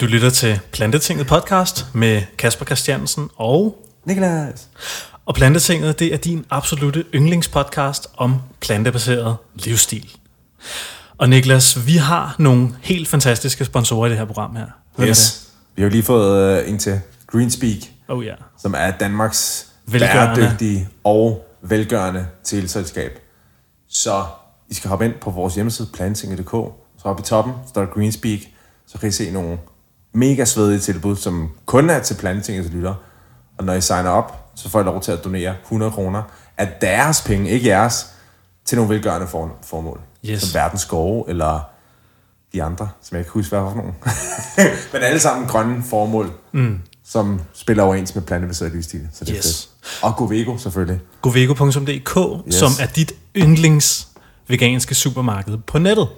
Du lytter til Plantetinget podcast med Kasper Christiansen og Niklas. Og Plantetinget, det er din absolute yndlingspodcast om plantebaseret livsstil. Og Niklas, vi har nogle helt fantastiske sponsorer i det her program her. Hvem yes. Vi har jo lige fået uh, en til Greenspeak, oh, yeah. som er Danmarks velgørende. bæredygtige og velgørende tilselskab. Så I skal hoppe ind på vores hjemmeside, plantinget.dk, så oppe i toppen står der Greenspeak, så kan I se nogle mega svedige tilbud, som kun er til Plantingets lytter. Og når I signer op, så får I lov til at donere 100 kroner af deres penge, ikke jeres, til nogle velgørende formål. Yes. Som verdens skove, eller de andre, som jeg ikke kan huske, hvad for nogen. Men alle sammen grønne formål, mm. som spiller overens med plantebaseret livsstil. Så det yes. er fedt. Og Govego selvfølgelig. Govego.dk, yes. som er dit yndlings veganske supermarked på nettet.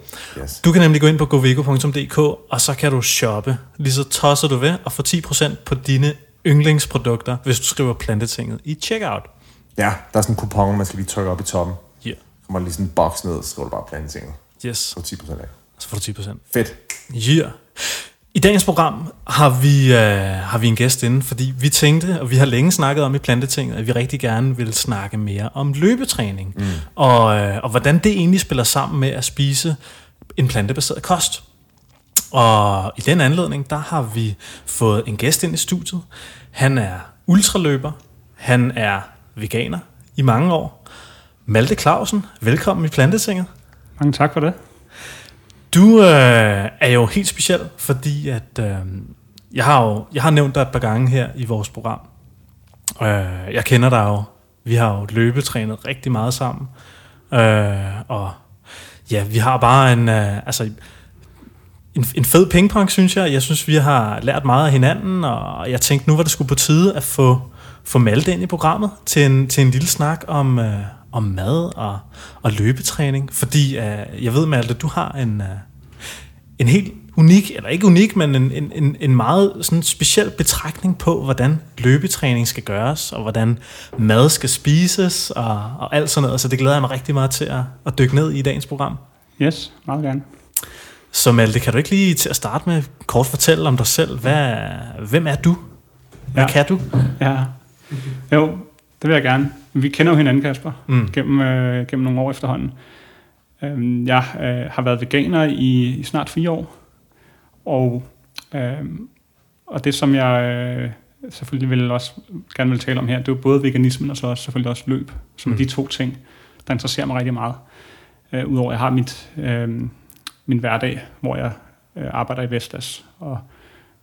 Yes. Du kan nemlig gå ind på govego.dk, og så kan du shoppe, lige så tosser du ved, og få 10% på dine yndlingsprodukter, hvis du skriver plantetinget i checkout. Ja, der er sådan en kupon, man skal lige trykke op i toppen. Ja. Yeah. Så kommer lige sådan en boks ned, og skriver du bare plantetinget. Yes. Så 10% af. Så får du 10%. Fedt. Ja. Yeah. I dagens program har vi, øh, har vi en gæst inde, fordi vi tænkte, og vi har længe snakket om i Plantetinget, at vi rigtig gerne vil snakke mere om løbetræning, mm. og, øh, og hvordan det egentlig spiller sammen med at spise en plantebaseret kost. Og i den anledning, der har vi fået en gæst ind i studiet. Han er ultraløber, han er veganer i mange år. Malte Clausen, velkommen i Plantetinget. Mange tak for det. Du øh, er jo helt speciel, fordi at øh, jeg har jo jeg har nævnt dig et par gange her i vores program. Øh, jeg kender dig jo. Vi har jo løbetrænet rigtig meget sammen. Øh, og ja, vi har bare en øh, altså en, en fed pingpong, synes jeg. Jeg synes, vi har lært meget af hinanden, og jeg tænkte, nu var det sgu på tide at få, få Malte ind i programmet til en, til en lille snak om, øh, om mad og, og løbetræning, fordi øh, jeg ved, Malte, du har en, Øh, en helt unik, eller ikke unik, men en, en, en meget sådan speciel betragtning på, hvordan løbetræning skal gøres, og hvordan mad skal spises, og, og alt sådan noget. Så det glæder jeg mig rigtig meget til at, at dykke ned i dagens program. Yes, meget gerne. Så Malte, kan du ikke lige til at starte med kort fortælle om dig selv? Hvad, hvem er du? Hvad ja. kan du? Ja. Jo, det vil jeg gerne. Vi kender jo hinanden, Kasper, mm. gennem, øh, gennem nogle år efterhånden. Øh, jeg øh, har været veganer i, i snart fire år, og, øh, og det, som jeg øh, selvfølgelig vil også gerne vil tale om her, det er jo både veganismen og så også selvfølgelig også løb, som mm. er de to ting, der interesserer mig rigtig meget. Øh, Udover at jeg har mit, øh, min hverdag, hvor jeg øh, arbejder i Vestas og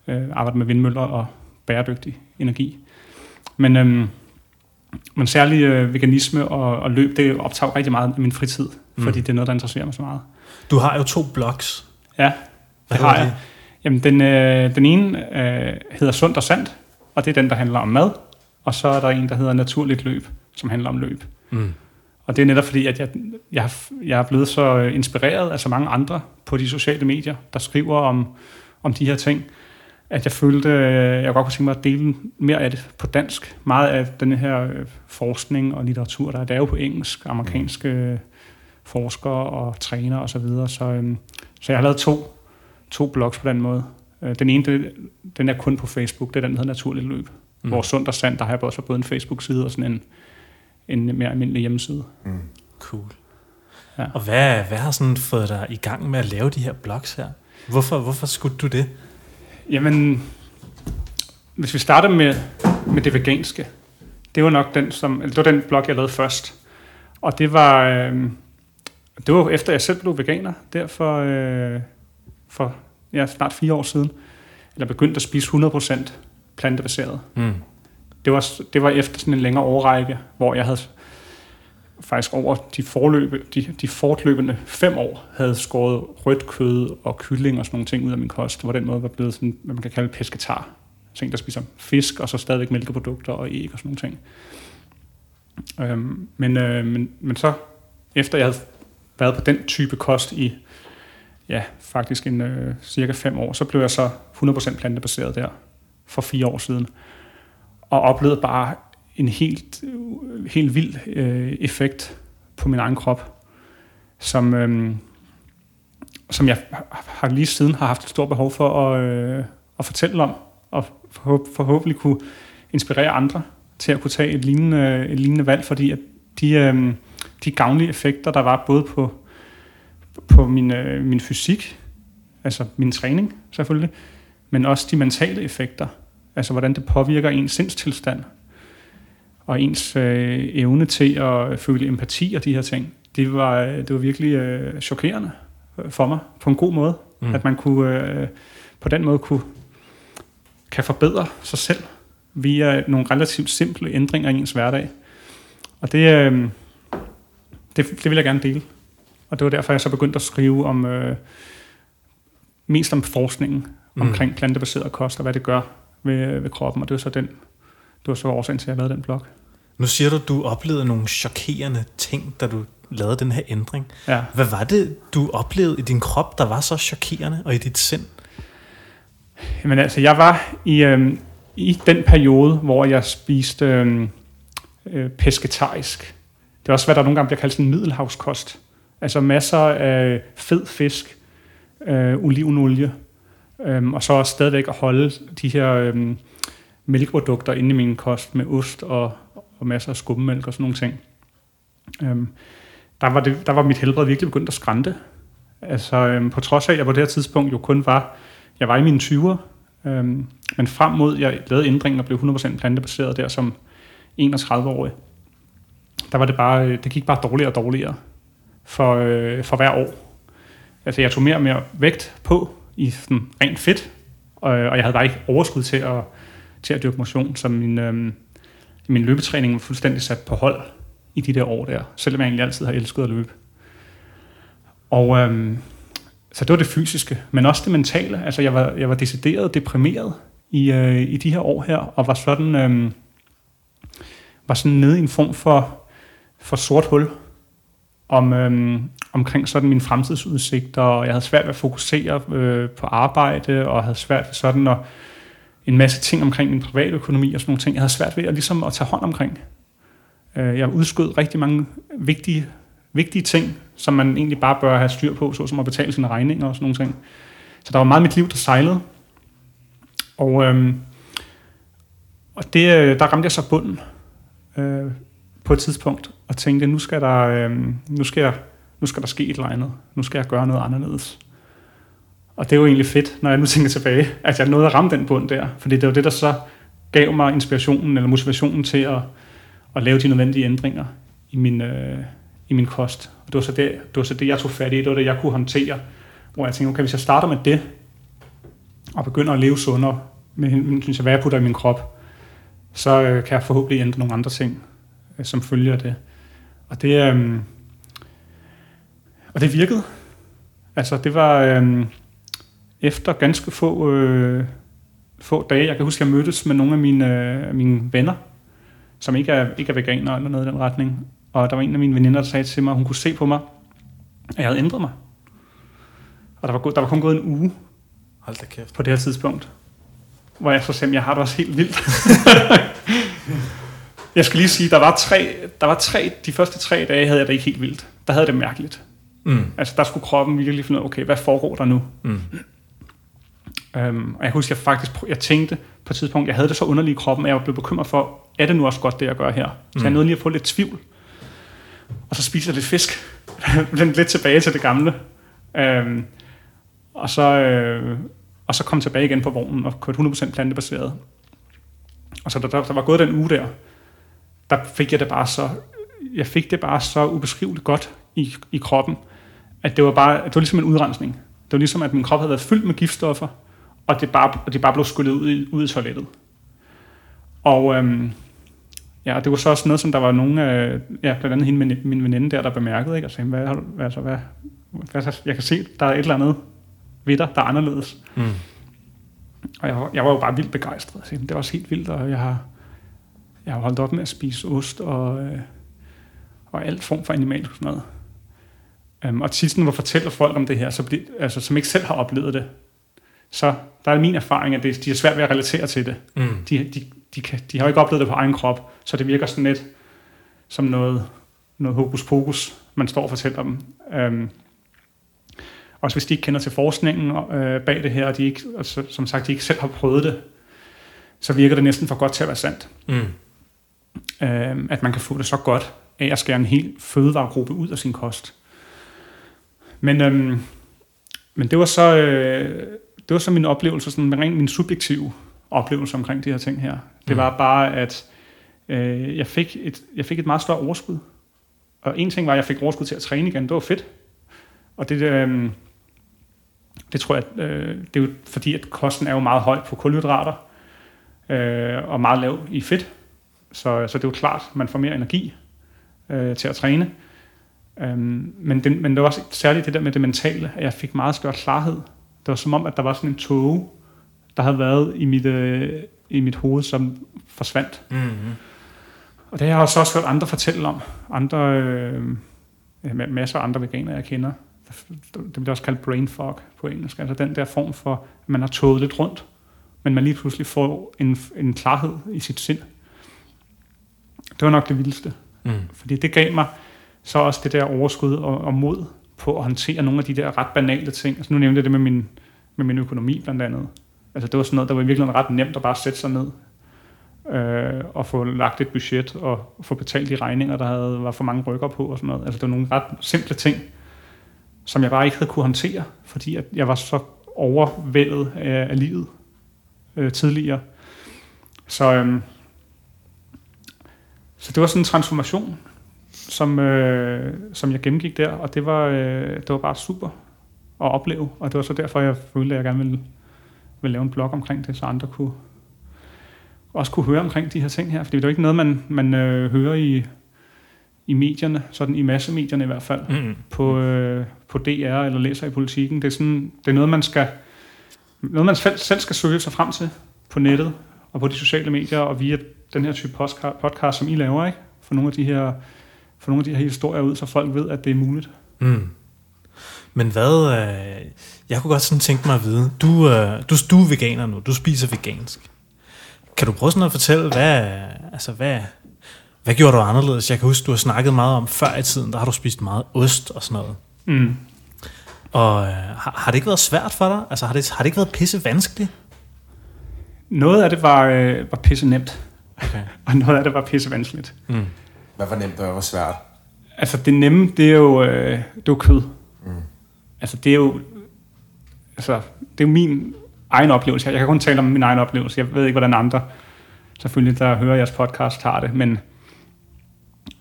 øh, arbejder med vindmøller og bæredygtig energi. Men øh, men særlig øh, veganisme og, og løb, det optager rigtig meget af min fritid, mm. fordi det er noget, der interesserer mig så meget. Du har jo to blogs. Ja, Hvad det har jeg. Jamen, den, øh, den ene øh, hedder Sundt og Sandt, og det er den, der handler om mad. Og så er der en, der hedder Naturligt Løb, som handler om løb. Mm. Og det er netop fordi, at jeg, jeg, jeg er blevet så inspireret af så mange andre på de sociale medier, der skriver om, om de her ting, at jeg følte, øh, jeg godt kunne tænke mig at dele mere af det på dansk. Meget af den her øh, forskning og litteratur, der er, det er jo på engelsk, amerikanske øh, forskere og trænere osv., så, videre. så, øhm, så jeg har lavet to, to blogs på den måde. Den ene, den er kun på Facebook, det er den, der hedder Naturligt Løb. Mm. Hvor Sundt og Sandt, der har jeg også både en Facebook-side og sådan en, en mere almindelig hjemmeside. Mm. Cool. Ja. Og hvad, hvad har sådan fået dig i gang med at lave de her blogs her? Hvorfor, hvorfor skulle du det? Jamen, hvis vi starter med, med det veganske, det var nok den, som, eller det var den blog, jeg lavede først. Og det var, øh, det var efter jeg selv blev veganer, der for, øh, for ja, snart fire år siden. Eller begyndte at spise 100% plantebaseret. Mm. Det, var, det var efter sådan en længere årrække, hvor jeg havde faktisk over de, forløbe, de, de fortløbende fem år havde skåret rødt kød og kylling og sådan nogle ting ud af min kost, hvor den måde var blevet sådan, hvad man kan kalde pesketar. Ting, der spiser fisk, og så stadigvæk mælkeprodukter og æg og sådan nogle ting. Øhm, men, øh, men, men så, efter jeg havde været på den type kost i, ja, faktisk en øh, cirka fem år, så blev jeg så 100% plantebaseret der for fire år siden. Og oplevede bare en helt, øh, helt vild øh, effekt på min egen krop, som, øh, som jeg har lige siden har haft et stort behov for at, øh, at fortælle om, og forhåbentlig kunne inspirere andre til at kunne tage et lignende, et lignende valg, fordi at de, øh, de gavnlige effekter, der var både på, på min, øh, min fysik, altså min træning selvfølgelig, men også de mentale effekter, altså hvordan det påvirker ens sindstilstand, og ens øh, evne til at føle empati og de her ting, det var, det var virkelig øh, chokerende for mig, på en god måde, mm. at man kunne øh, på den måde kunne kan forbedre sig selv via nogle relativt simple ændringer i ens hverdag. Og det, øh, det, det vil jeg gerne dele. Og det var derfor, jeg så begyndte at skrive om øh, mest om forskningen mm. omkring plantebaseret kost og hvad det gør ved, ved kroppen. Og det var så den, det var så årsagen til, at jeg lavede den blog. Nu siger du, at du oplevede nogle chokerende ting, da du lavede den her ændring. Ja. Hvad var det, du oplevede i din krop, der var så chokerende, og i dit sind? Jamen altså, jeg var i, øh, i den periode, hvor jeg spiste øh, øh, pesketarisk. Det er også, hvad der nogle gange bliver kaldt sådan en middelhavskost. Altså masser af fed fisk, øh, olivenolie, øh, og så også stadigvæk at holde de her øh, mælkeprodukter inde i min kost med ost og, og masser af skummelk og sådan nogle ting. Øh, der, var det, der var mit helbred virkelig begyndt at skrænte. Altså øh, på trods af, at jeg på det her tidspunkt jo kun var, jeg var i mine 20'er, øh, men frem mod, jeg lavede ændringen og blev 100% plantebaseret der som 31-årig, der var det bare, øh, det gik bare dårligere og dårligere for, øh, for hver år. Altså jeg tog mere og mere vægt på i sådan rent fedt, og, øh, og jeg havde bare ikke overskud til at, til at dyrke motion, så min, øh, min løbetræning var fuldstændig sat på hold i de der år der, selvom jeg egentlig altid har elsket at løbe. Og øh, så det var det fysiske, men også det mentale. Altså jeg var, jeg var decideret deprimeret i, øh, i de her år her, og var sådan, øh, var sådan nede i en form for, for sort hul om, øhm, omkring sådan min fremtidsudsigter, og jeg havde svært ved at fokusere øh, på arbejde, og havde svært ved sådan at, en masse ting omkring min private økonomi og sådan nogle ting. Jeg havde svært ved at, ligesom at tage hånd omkring. Øh, jeg udskød rigtig mange vigtige, vigtige ting, som man egentlig bare bør have styr på, såsom at betale sine regninger og sådan nogle ting. Så der var meget af mit liv, der sejlede. Og, øh, og det, øh, der ramte jeg så bunden øh, på et tidspunkt, og tænkte, nu skal der, øh, nu skal jeg, nu skal der ske et eller andet. Nu skal jeg gøre noget anderledes. Og det er jo egentlig fedt, når jeg nu tænker tilbage, at jeg nåede at ramme den bund der. Fordi det var det, der så gav mig inspirationen eller motivationen til at, at lave de nødvendige ændringer i min, øh, i min kost. Og det var, så det, det var så det, jeg tog fat i. Det var det, jeg kunne håndtere. Hvor jeg tænkte, okay, hvis jeg starter med det, og begynder at leve sundere, med synes jeg, hvad jeg putter i min krop, så øh, kan jeg forhåbentlig ændre nogle andre ting, øh, som følger det. Og det, øh, og det virkede. Altså, det var øh, efter ganske få, øh, få dage, jeg kan huske, at jeg mødtes med nogle af mine, øh, mine venner, som ikke er, ikke er veganer eller noget i den retning. Og der var en af mine veninder, der sagde til mig, at hun kunne se på mig, at jeg havde ændret mig. Og der var, der var kun gået en uge Hold da kæft. på det her tidspunkt. Hvor jeg så sagde, jeg har det også helt vildt. jeg skal lige sige, der var tre, der var tre, de første tre dage havde jeg det ikke helt vildt. Der havde det mærkeligt. Mm. Altså der skulle kroppen virkelig finde ud af, okay, hvad foregår der nu? Mm. Um, og jeg husker jeg faktisk, jeg tænkte på et tidspunkt, jeg havde det så underligt i kroppen, at jeg blev bekymret for, er det nu også godt, det jeg gør her? Så mm. jeg nåede lige at få lidt tvivl. Og så spiser jeg lidt fisk. lidt tilbage til det gamle. Um, og så, øh, og så kom tilbage igen på vognen og kørte 100% plantebaseret. Og så der, der, der var gået den uge der, der fik jeg det bare så, jeg fik det bare så ubeskriveligt godt i, i kroppen, at det var bare, det var ligesom en udrensning. Det var ligesom, at min krop havde været fyldt med giftstoffer, og det bare, og det bare blev skyllet ud i, ud i toilettet. Og øhm, ja, det var så også noget, som der var nogen af, ja, blandt andet hende, min, min veninde der, der bemærkede, ikke? og sagde, hvad, hvad, altså, hvad, hvad, jeg kan se, der er et eller andet ved dig, der er anderledes. Mm. Og jeg, jeg var jo bare vildt begejstret. Det var også helt vildt, og jeg har, jeg har holdt op med at spise ost og, øh, og alt form for animalsk noget. Um, og tit, når jeg fortæller folk om det her, så bliver, altså, som ikke selv har oplevet det, så der er min erfaring, at det, de er svært ved at relatere til det. Mm. De, de, de, kan, de har jo ikke oplevet det på egen krop, så det virker sådan lidt som noget, noget hokus pokus, man står og fortæller dem. Um, også hvis de ikke kender til forskningen øh, bag det her, og de ikke, og så, som sagt, de ikke selv har prøvet det, så virker det næsten for godt til at være sandt. Mm. Øh, at man kan få det så godt af at skære en hel fødevaregruppe ud af sin kost. Men, øh, men det var så øh, det var så min oplevelse, sådan rent min subjektive oplevelse omkring de her ting her. Det mm. var bare, at øh, jeg, fik et, jeg fik et meget større overskud. Og en ting var, at jeg fik overskud til at træne igen. Det var fedt. Og det, øh, det tror jeg, øh, det er jo fordi, at kosten er jo meget høj på kulhydrater, øh, og meget lav i fedt. Så, så det er jo klart, man får mere energi øh, til at træne. Um, men, det, men det var også særligt det der med det mentale, at jeg fik meget større klarhed. Det var som om, at der var sådan en tåge, der havde været i mit, øh, i mit hoved, som forsvandt. Mm-hmm. Og det har jeg også, også hørt andre fortælle om. Andre, øh, masser af andre veganer, jeg kender. Det bliver også kaldt brain fog på engelsk. Altså den der form for, at man har tået lidt rundt, men man lige pludselig får en, en klarhed i sit sind. Det var nok det vildeste. Mm. Fordi det gav mig så også det der overskud og, og mod på at håndtere nogle af de der ret banale ting. Altså nu nævnte jeg det med min, med min økonomi blandt andet. Altså det var sådan noget, der var virkelig ret nemt at bare sætte sig ned øh, og få lagt et budget og få betalt de regninger, der havde, var for mange rykker på og sådan noget. Altså det var nogle ret simple ting, som jeg bare ikke havde kunne håndtere, fordi at jeg var så overvældet af, af livet øh, tidligere. Så, øh, så det var sådan en transformation, som, øh, som jeg gennemgik der, og det var, øh, det var bare super at opleve, og det var så derfor, jeg følte, at jeg gerne ville, ville lave en blog omkring det, så andre kunne også kunne høre omkring de her ting her, fordi det er jo ikke noget, man, man øh, hører i, i medierne, sådan i massemedierne i hvert fald, mm. på, øh, på DR eller læser i politikken. Det er, sådan, det er noget, man skal noget, man selv, selv skal søge sig frem til på nettet og på de sociale medier og via den her type podcast, som I laver, ikke? For nogle af de her få nogle af de her historier ud, så folk ved, at det er muligt. Mm. Men hvad, øh, jeg kunne godt sådan tænke mig at vide, du, øh, du, du er veganer nu, du spiser vegansk. Kan du prøve sådan at fortælle, hvad, altså hvad, hvad gjorde du anderledes? Jeg kan huske, du har snakket meget om før i tiden, der har du spist meget ost og sådan noget. Mm. Og øh, har, har det ikke været svært for dig? Altså har det, har det ikke været pisse vanskeligt? Noget af det var, øh, var pisse nemt. Okay. og noget af det var pisse vanskeligt. Mm. Hvad var nemt, og hvad var svært? Altså det nemme, det er jo, øh, det er kød. Mm. Altså det er jo, altså det er jo min egen oplevelse. Jeg kan kun tale om min egen oplevelse. Jeg ved ikke, hvordan andre, selvfølgelig, der hører jeres podcast, har det, men,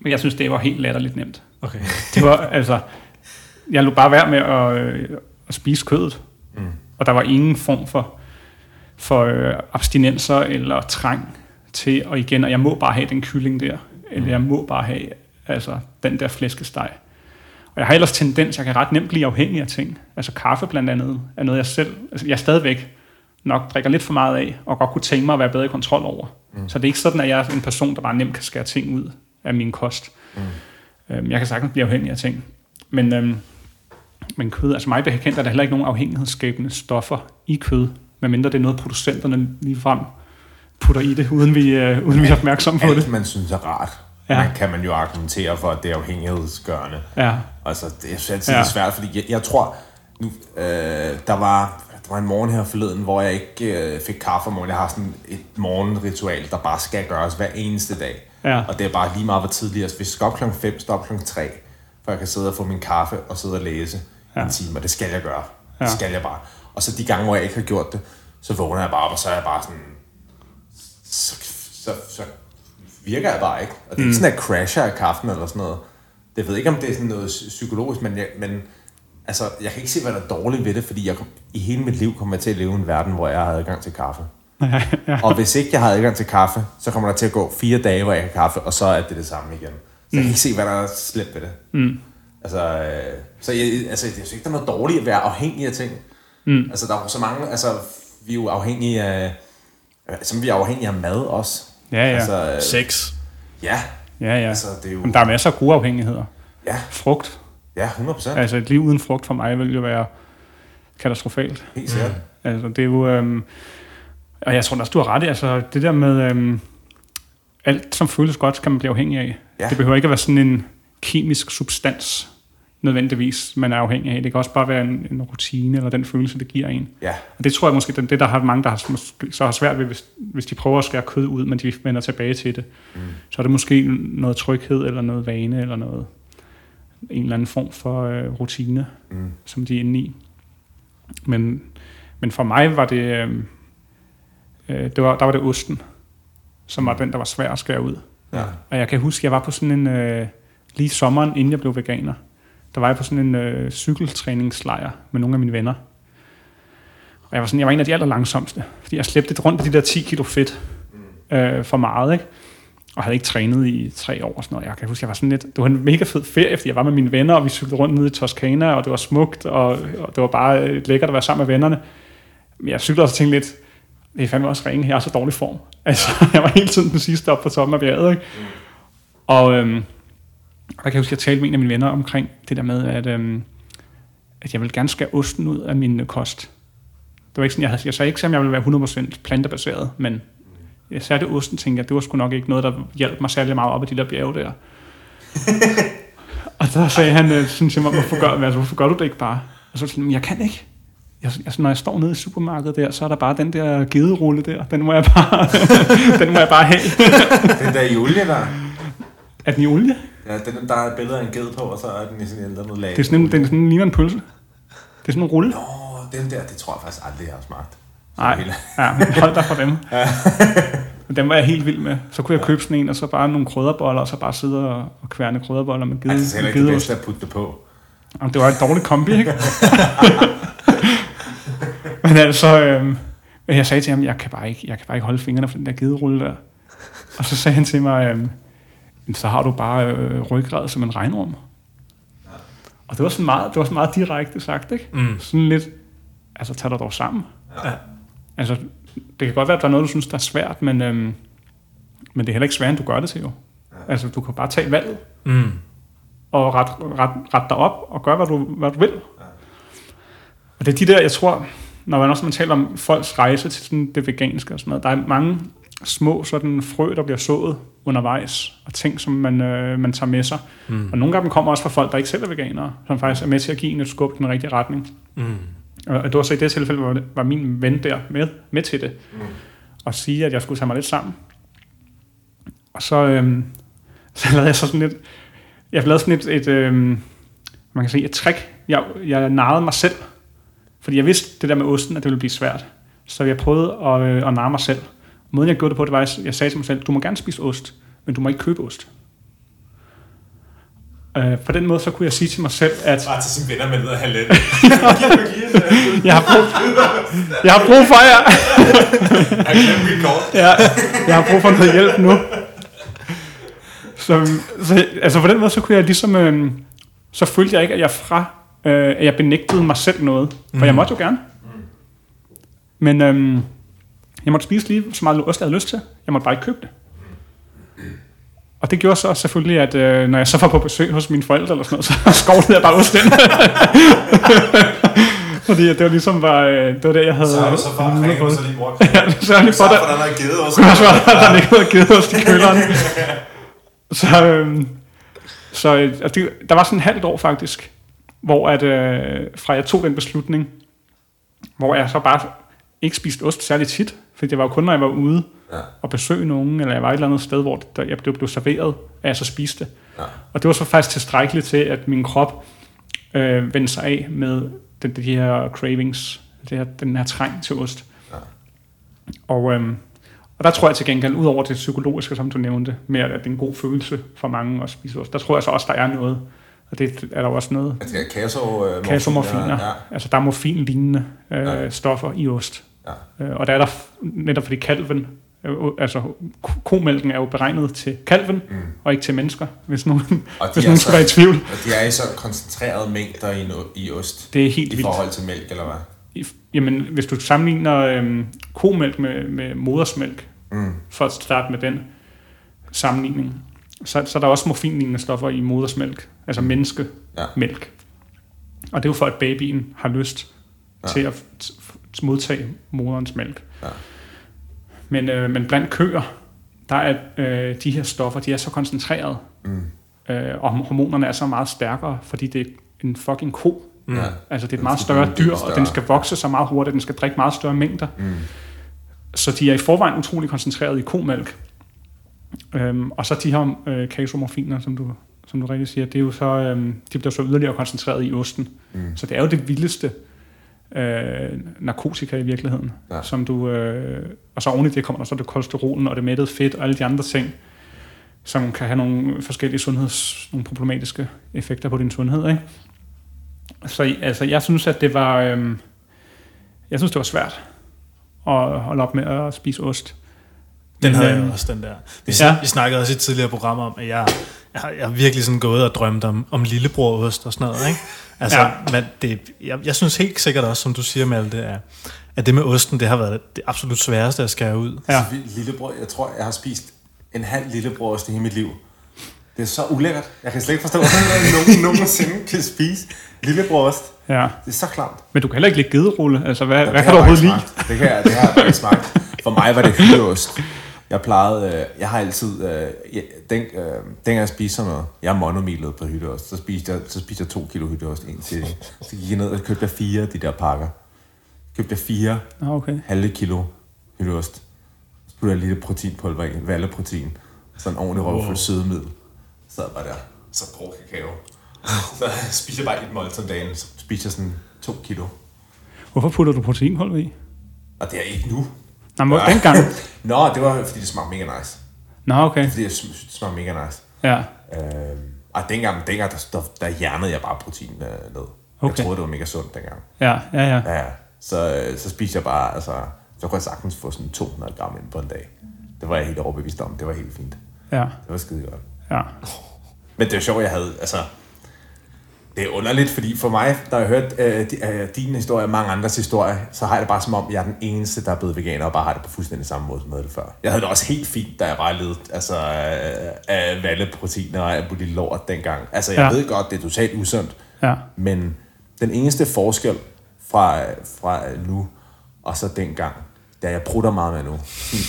men jeg synes, det var helt latterligt nemt. Okay. det var, altså, jeg lå bare være med at, øh, at spise kødet. Mm. Og der var ingen form for, for øh, abstinenser eller trang til, og igen, og jeg må bare have den kylling der eller jeg må bare have altså, den der flæskesteg. Og jeg har ellers tendens, jeg kan ret nemt blive afhængig af ting. Altså kaffe blandt andet er noget, jeg selv, altså jeg stadigvæk nok drikker lidt for meget af, og godt kunne tænke mig at være bedre i kontrol over. Mm. Så det er ikke sådan, at jeg er en person, der bare nemt kan skære ting ud af min kost. Mm. Øhm, jeg kan sagtens blive afhængig af ting. Men, øhm, men kød, altså mig bekendt er der heller ikke nogen afhængighedsskabende stoffer i kød, medmindre det er noget, producenterne lige frem putter i det, uden vi, øh, uden vi er opmærksomme på Alt, det. man synes er rart, ja. man kan man jo argumentere for, at det er afhængighedsgørende. Ja. Altså, det er synes altid ja. svært, fordi jeg, jeg tror, nu, øh, der var der var en morgen her forleden, hvor jeg ikke øh, fik kaffe om morgenen. Jeg har sådan et morgenritual, der bare skal gøres hver eneste dag. Ja. Og det er bare lige meget, hvor. Hvis jeg skal op klokken 5, stop klokken 3, for jeg kan sidde og få min kaffe og sidde og læse ja. en time, og det skal jeg gøre. Ja. Det skal jeg bare. Og så de gange, hvor jeg ikke har gjort det, så vågner jeg bare op, og så er jeg bare sådan, så, så, så virker jeg bare ikke. Og det er mm. ikke sådan, at jeg crasher af kaffen eller sådan noget. Det ved ikke, om det er sådan noget psykologisk, men, jeg, men altså, jeg kan ikke se, hvad der er dårligt ved det, fordi jeg, i hele mit liv kommer jeg til at leve i en verden, hvor jeg har adgang til kaffe. Ja, ja. Og hvis ikke jeg har adgang til kaffe, så kommer der til at gå fire dage, hvor jeg har kaffe, og så er det det samme igen. Så mm. jeg kan ikke se, hvad der er slemt ved det. Mm. Altså, øh, så jeg, altså, jeg synes ikke, der er noget dårligt at være afhængig af ting. Mm. Altså, der er så mange, altså, vi er jo afhængige af, som vi er afhængige af mad også. Ja, ja. Altså, øh, Sex. Ja. Ja, ja. Altså, det er jo... Men der er masser af gode afhængigheder. Ja. Frugt. Ja, 100%. Altså et liv uden frugt for mig vil jo være katastrofalt. Helt sikkert. Mm. Altså det er jo... Øhm, og jeg tror også, du har ret altså det der med... Øhm, alt, som føles godt, kan man blive afhængig af. Ja. Det behøver ikke at være sådan en kemisk substans nødvendigvis man er afhængig af. Det kan også bare være en, en rutine, eller den følelse, det giver en. Ja. Og det tror jeg måske, det, der har mange, der har, så har svært ved, hvis, hvis de prøver at skære kød ud, men de vender tilbage til det. Mm. Så er det måske noget tryghed, eller noget vane, eller noget en eller anden form for øh, rutine, mm. som de er inde i. Men, men for mig var det, øh, øh, det var, der var det osten, som var den, der var svær at skære ud. Ja. Og jeg kan huske, jeg var på sådan en, øh, lige sommeren, inden jeg blev veganer, der var jeg på sådan en øh, cykeltræningslejr med nogle af mine venner. Og jeg var, sådan, jeg var en af de aller langsomste, fordi jeg slæbte rundt på de der 10 kilo fedt øh, for meget, ikke? og havde ikke trænet i tre år og sådan noget. Jeg kan huske, jeg var sådan lidt, det var en mega fed ferie, fordi jeg var med mine venner, og vi cyklede rundt nede i Toskana, og det var smukt, og, og det var bare øh, lækkert at være sammen med vennerne. Men jeg cyklede også og tænkte lidt, det er fandme også ringe, jeg er så dårlig form. Altså, jeg var hele tiden den sidste op på toppen af bjerget, ikke? Mm. Og øhm, jeg kan huske, at jeg talte med en af mine venner omkring det der med, at, øhm, at jeg vil gerne skære osten ud af min kost. Det var ikke sådan, jeg, havde, jeg sagde ikke, at jeg ville være 100% plantebaseret, men jeg det osten, tænkte jeg, det var sgu nok ikke noget, der hjalp mig særlig meget op ad de der bjerge der. og så sagde han øh, sådan til mig, hvorfor gør, altså, hvorfor gør du det ikke bare? Og så sådan, jeg kan ikke. Jeg, altså, når jeg står nede i supermarkedet der, så er der bare den der gederulle der. Den må jeg bare, den må jeg bare have. den der i olie der? Er den i olie? Ja, den, der er billeder af en ged på, og så er den i sådan en eller anden lag. Det er sådan en, den er sådan, ligner en pølse. Det er sådan en rulle. Nå, den der, det tror jeg faktisk aldrig, jeg har smagt. Nej, ja, hold dig fra dem. Men dem var jeg helt vild med. Så kunne jeg købe sådan en, og så bare nogle krydderboller, og så bare sidde og, og kværne krydderboller med gede. Altså, det er ikke det bedste at putte det på. Jamen, det var en dårlig kombi, ikke? Men altså, øh, jeg sagde til ham, jeg kan bare ikke, jeg kan bare ikke holde fingrene for den der gederulle der. Og så sagde han til mig, øh, så har du bare øh, ryggrad som en regnrum. Og det var sådan meget, det var sådan meget direkte sagt, ikke? Mm. Sådan lidt, altså tag dig dog sammen. Ja. Altså, det kan godt være, at der er noget, du synes, der er svært, men, øhm, men det er heller ikke svært, end du gør det til jo. Ja. Altså, du kan bare tage valget, Mm. og ret, ret, ret dig op, og gøre, hvad du, hvad du vil. Ja. Og det er de der, jeg tror, når man også man taler om folks rejse til sådan det veganske og sådan noget, der er mange små sådan frø, der bliver sået undervejs, og ting, som man, øh, man tager med sig. Mm. Og nogle dem kommer også fra folk, der ikke selv er veganere, som faktisk er med til at give en et skub i den rigtige retning. Mm. Og det var så i det tilfælde, hvor det var min ven der med, med til det. Mm. Og sige, at jeg skulle tage mig lidt sammen. Og så, øhm, så lavede jeg så sådan lidt... Jeg lavede sådan et, et øhm, man kan sige, et trick. Jeg, jeg narrede mig selv. Fordi jeg vidste det der med osten, at det ville blive svært. Så jeg prøvede at, øh, at narre mig selv. Måden jeg gjorde det på, det var, at jeg sagde til mig selv, du må gerne spise ost, men du må ikke købe ost. Øh, på den måde, så kunne jeg sige til mig selv, at... Bare til sine venner med noget halvlet. jeg, har brug, jeg har brug for jer. ja, jeg har brug for noget hjælp nu. Så, så, altså på den måde, så kunne jeg ligesom... Øh, så følte jeg ikke, at jeg fra... Øh, at jeg benægtede mig selv noget. For mm. jeg måtte jo gerne. Men øh, jeg måtte spise lige så meget ost, jeg havde lyst til. Jeg måtte bare ikke købe det. Og det gjorde så selvfølgelig, at øh, når jeg så var på besøg hos mine forældre eller sådan noget, så skovlede jeg bare ost ind. Fordi det var ligesom, var, øh, det var det, jeg havde... Så har du så bare ringet så lige bror. ja, så er det for, der... Så der er givet os. Så der ligger noget givet os i køleren. så, øh, så altså, det, der var sådan en halvt år faktisk, hvor at, øh, fra jeg tog den beslutning, hvor jeg så bare ikke spiste ost særlig tit, for det var jo kun, når jeg var ude ja. og besøge nogen, eller jeg var et eller andet sted, hvor der, jeg blev, blev serveret, at jeg så spiste. Ja. Og det var så faktisk tilstrækkeligt til, at min krop øh, vendte sig af med den, de her cravings, det her, den her træng til ost. Ja. Og, øh, og der tror jeg til gengæld, ud over det psykologiske, som du nævnte, med at det er en god følelse for mange at spise ost, der tror jeg så også, der er noget. Og det er der også noget. Altså, det er kaso, øh, kasomorfiner. Ja. Altså, der er morfin-lignende øh, ja. stoffer i ost. Ja. Øh, og der er der netop fordi kalven, altså komælken er jo beregnet til kalven, mm. og ikke til mennesker, hvis nogen, hvis nogen skal være i tvivl. Og de er i så koncentrerede mængder i, i ost, det er helt i vildt. forhold til mælk, eller hvad? I, jamen, hvis du sammenligner øhm, komælk med, med modersmælk, mm. for at starte med den sammenligning, så, så er der også morfinlignende stoffer i modersmælk, altså menneskemælk. Ja. Og det er jo for, at babyen har lyst ja. til at modtage moderens mælk. Ja. Men, øh, men blandt køer, der er øh, de her stoffer, de er så koncentreret, mm. øh, og hormonerne er så meget stærkere, fordi det en fucking ko. Mm. Ja. Altså det er et meget større dyr, større. og den skal vokse så meget hurtigt, den skal drikke meget større mængder. Mm. Så de er i forvejen utrolig koncentreret i komælk. Øhm, og så de her øh, kasomorfiner, som du, som du rigtig siger, det er jo så, øhm, de bliver så yderligere koncentreret i osten. Mm. Så det er jo det vildeste øh, narkotika i virkeligheden. Ja. Som du, øh, og så oven i det kommer der så det kolesterolen og det mættede fedt og alle de andre ting, som kan have nogle forskellige sundheds, nogle problematiske effekter på din sundhed. Ikke? Så altså, jeg synes, at det var, øh, jeg synes, det var svært at holde op med at spise ost. Den havde jeg også, den der. Vi, ja. vi snakkede også i et tidligere program om, at jeg, jeg, har, jeg har virkelig sådan gået og drømt om, om lillebrorost og sådan noget. Ikke? Altså, ja. men det, jeg, jeg synes helt sikkert også, som du siger, Malte, at, at det med osten, det har været det absolut sværeste at skære ud. Ja. Lillebror, jeg tror, jeg har spist en halv lillebrorost i hele mit liv. Det er så ulækkert. Jeg kan slet ikke forstå, hvordan nogen nogensinde kan spise lillebrorost. Ja. Det er så klamt. Men du kan heller ikke lide gederulle. Altså, hvad, ja, hvad kan du overhovedet lide? Det, kan jeg, det har jeg ikke smagt. For mig var det hyldeost. Jeg plejede, øh, jeg har altid, øh, den, øh, dengang jeg spiste sådan noget, jeg er monomilet på hytteost, så spiste jeg, så spiste jeg to kilo hytteost en til. Så gik jeg ned og købte fire af de der pakker. Købte jeg fire ah, okay. halve kilo hytteost. Så puttede jeg lidt proteinpulver i, valleprotein. Sådan en ordentlig røvfuld wow. sødemiddel. Så bare der, så grå kakao. Så spiser jeg bare et mål om dagen, så spiser jeg sådan to kilo. Hvorfor putter du proteinpulver i? Og det er ikke nu. Nå, men ja. dengang? Nå, det var fordi det smagte mega nice. Nå, okay. Fordi jeg synes, det smagte mega nice. Ja. Øhm, og dengang, dengang der, der, der hjernede jeg bare protein øh, ned. Okay. Jeg troede, det var mega sundt dengang. Ja, ja, ja. ja så, øh, så spiste jeg bare, altså, så kunne jeg sagtens få sådan 200 gram ind på en dag. Det var jeg helt overbevist om. Det var helt fint. Ja. Det var skide godt. Ja. Men det var sjovt, jeg havde, altså, det er underligt, fordi for mig, der har hørt øh, øh, din historie og mange andres historie, så har jeg det bare som om, jeg er den eneste, der er blevet veganer, og bare har det på fuldstændig samme måde, som jeg havde det før. Jeg havde det også helt fint, da jeg bare led altså, øh, af valleproteiner og alt muligt lort dengang. Altså, jeg ja. ved godt, det er totalt usundt, ja. men den eneste forskel fra, fra nu og så dengang, da jeg prutter meget mere nu.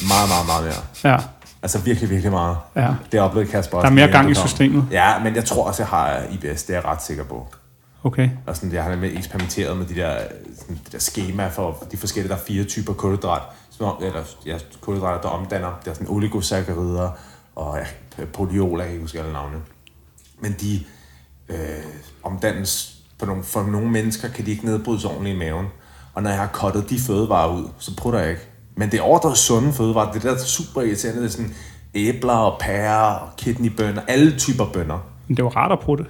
Meget, meget, meget mere. Ja. Altså virkelig, virkelig meget. Ja. Det har oplevet Kasper også. Der er mere gang i systemet. Ja, men jeg tror også, jeg har IBS. Det er jeg ret sikker på. Okay. Og sådan, jeg har nemlig eksperimenteret med de der, sådan, de der schema for de forskellige, der er fire typer kulhydrat, eller ja, kulhydrater, der omdanner. Der er sådan oligosaccarider og ja, poliol, jeg kan ikke huske alle navne. Men de øh, omdannes, på nogle, for nogle mennesker kan de ikke nedbrydes ordentligt i maven. Og når jeg har kottet de fødevarer ud, så prutter jeg ikke. Men det er overdrevet sunde fødevarer. Det der er super irriterende. Det er sådan æbler og pærer og kidneybønner. Alle typer bønner. Men det var rart at prutte.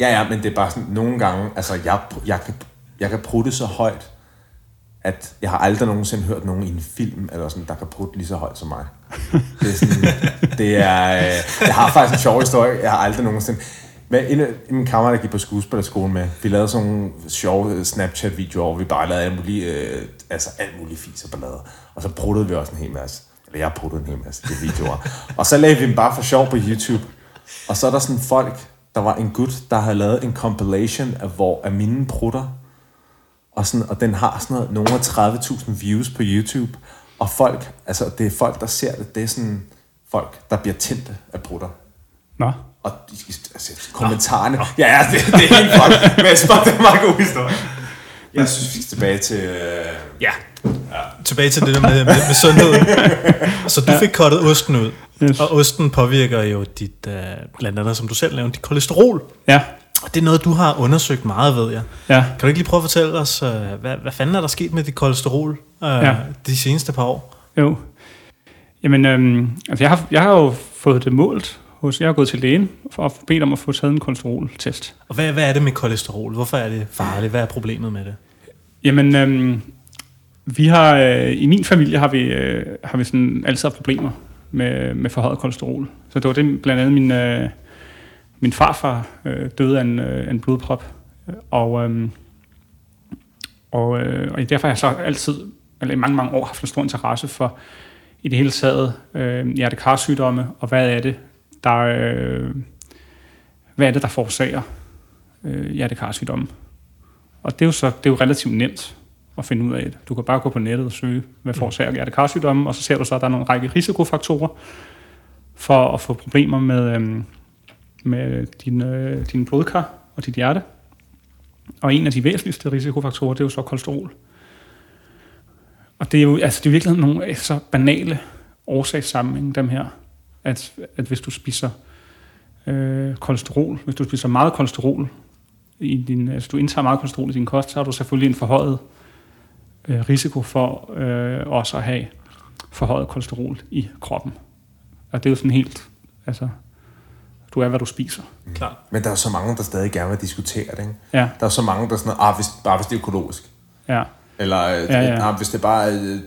Ja, ja, men det er bare sådan, nogle gange, altså jeg, jeg, kan, jeg kan prutte så højt, at jeg har aldrig nogensinde hørt nogen i en film, eller sådan, der kan prutte lige så højt som mig. Det er sådan, det er, øh, jeg har faktisk en sjov historie, jeg har aldrig nogensinde, men en, en kammerat, der gik på skuespillerskolen med, vi lavede sådan nogle sjove Snapchat-videoer, hvor vi bare lavede alt muligt, øh, altså alt muligt fis og ballade. Og så pruttede vi også en hel masse. Eller jeg pruttede en hel masse de videoer. og så lagde vi dem bare for sjov på YouTube. Og så er der sådan folk, der var en gut, der havde lavet en compilation af, hvor af mine prutter. Og, sådan, og den har sådan noget, nogle af 30.000 views på YouTube. Og folk, altså det er folk, der ser det, det er sådan folk, der bliver tændte af prutter. Nå. Og altså, kommentarerne. Nå. Ja, ja, det, det er helt fuck. Men jeg spørger, det er en meget god historie. Jeg synes, vi skal tilbage til... Øh... Ja. ja. Tilbage til det der med, med, med sundhed. Så du fik kottet osten ud. Yes. Og osten påvirker jo dit, uh, blandt andet, som du selv nævnte, dit kolesterol. Ja. Og det er noget, du har undersøgt meget, ved jeg. Ja. Kan du ikke lige prøve at fortælle os, uh, hvad, hvad fanden er der sket med dit kolesterol uh, ja. de seneste par år? Jo. Jamen, øhm, altså jeg, har, jeg har jo fået det målt hos, jeg har gået til lægen for at bede om at få taget en kolesteroltest. Og hvad, hvad er det med kolesterol? Hvorfor er det farligt? Hvad er problemet med det? Jamen, øhm, vi har, øh, i min familie har vi, øh, har vi sådan altid haft problemer med, med forhøjet kolesterol. Så det var det, blandt andet min, øh, min farfar øh, døde af en, øh, en blodprop. Og, øh, og, øh, og derfor har jeg så altid, eller i mange, mange år, haft en stor interesse for i det hele taget øh, hjertekarsygdomme, og hvad er det, der, øh, hvad er det, der forårsager øh, hjertekarsygdomme. Og det er, jo så, det er jo relativt nemt at finde ud af det. Du kan bare gå på nettet og søge, hvad mm. forårsager hjertekarsygdomme, og så ser du så, at der er nogle række risikofaktorer for at få problemer med, øh, med din, øh, din blodkar og dit hjerte. Og en af de væsentligste risikofaktorer, det er jo så kolesterol. Og det er jo altså, det er virkelig nogle så banale årsagssammenhæng, dem her. At, at hvis du spiser øh, kolesterol, hvis du spiser meget kolesterol, i din, altså du indtager meget kolesterol i din kost, så har du selvfølgelig en forhøjet øh, risiko for øh, også at have forhøjet kolesterol i kroppen. Og det er jo sådan helt, altså, du er, hvad du spiser. Mm. Klar. Men der er så mange, der stadig gerne vil diskutere det, ikke? Ja. Der er så mange, der sådan, ah, hvis, bare hvis det er økologisk. Ja. Eller, øh, ja, ja. Ah, hvis det bare er,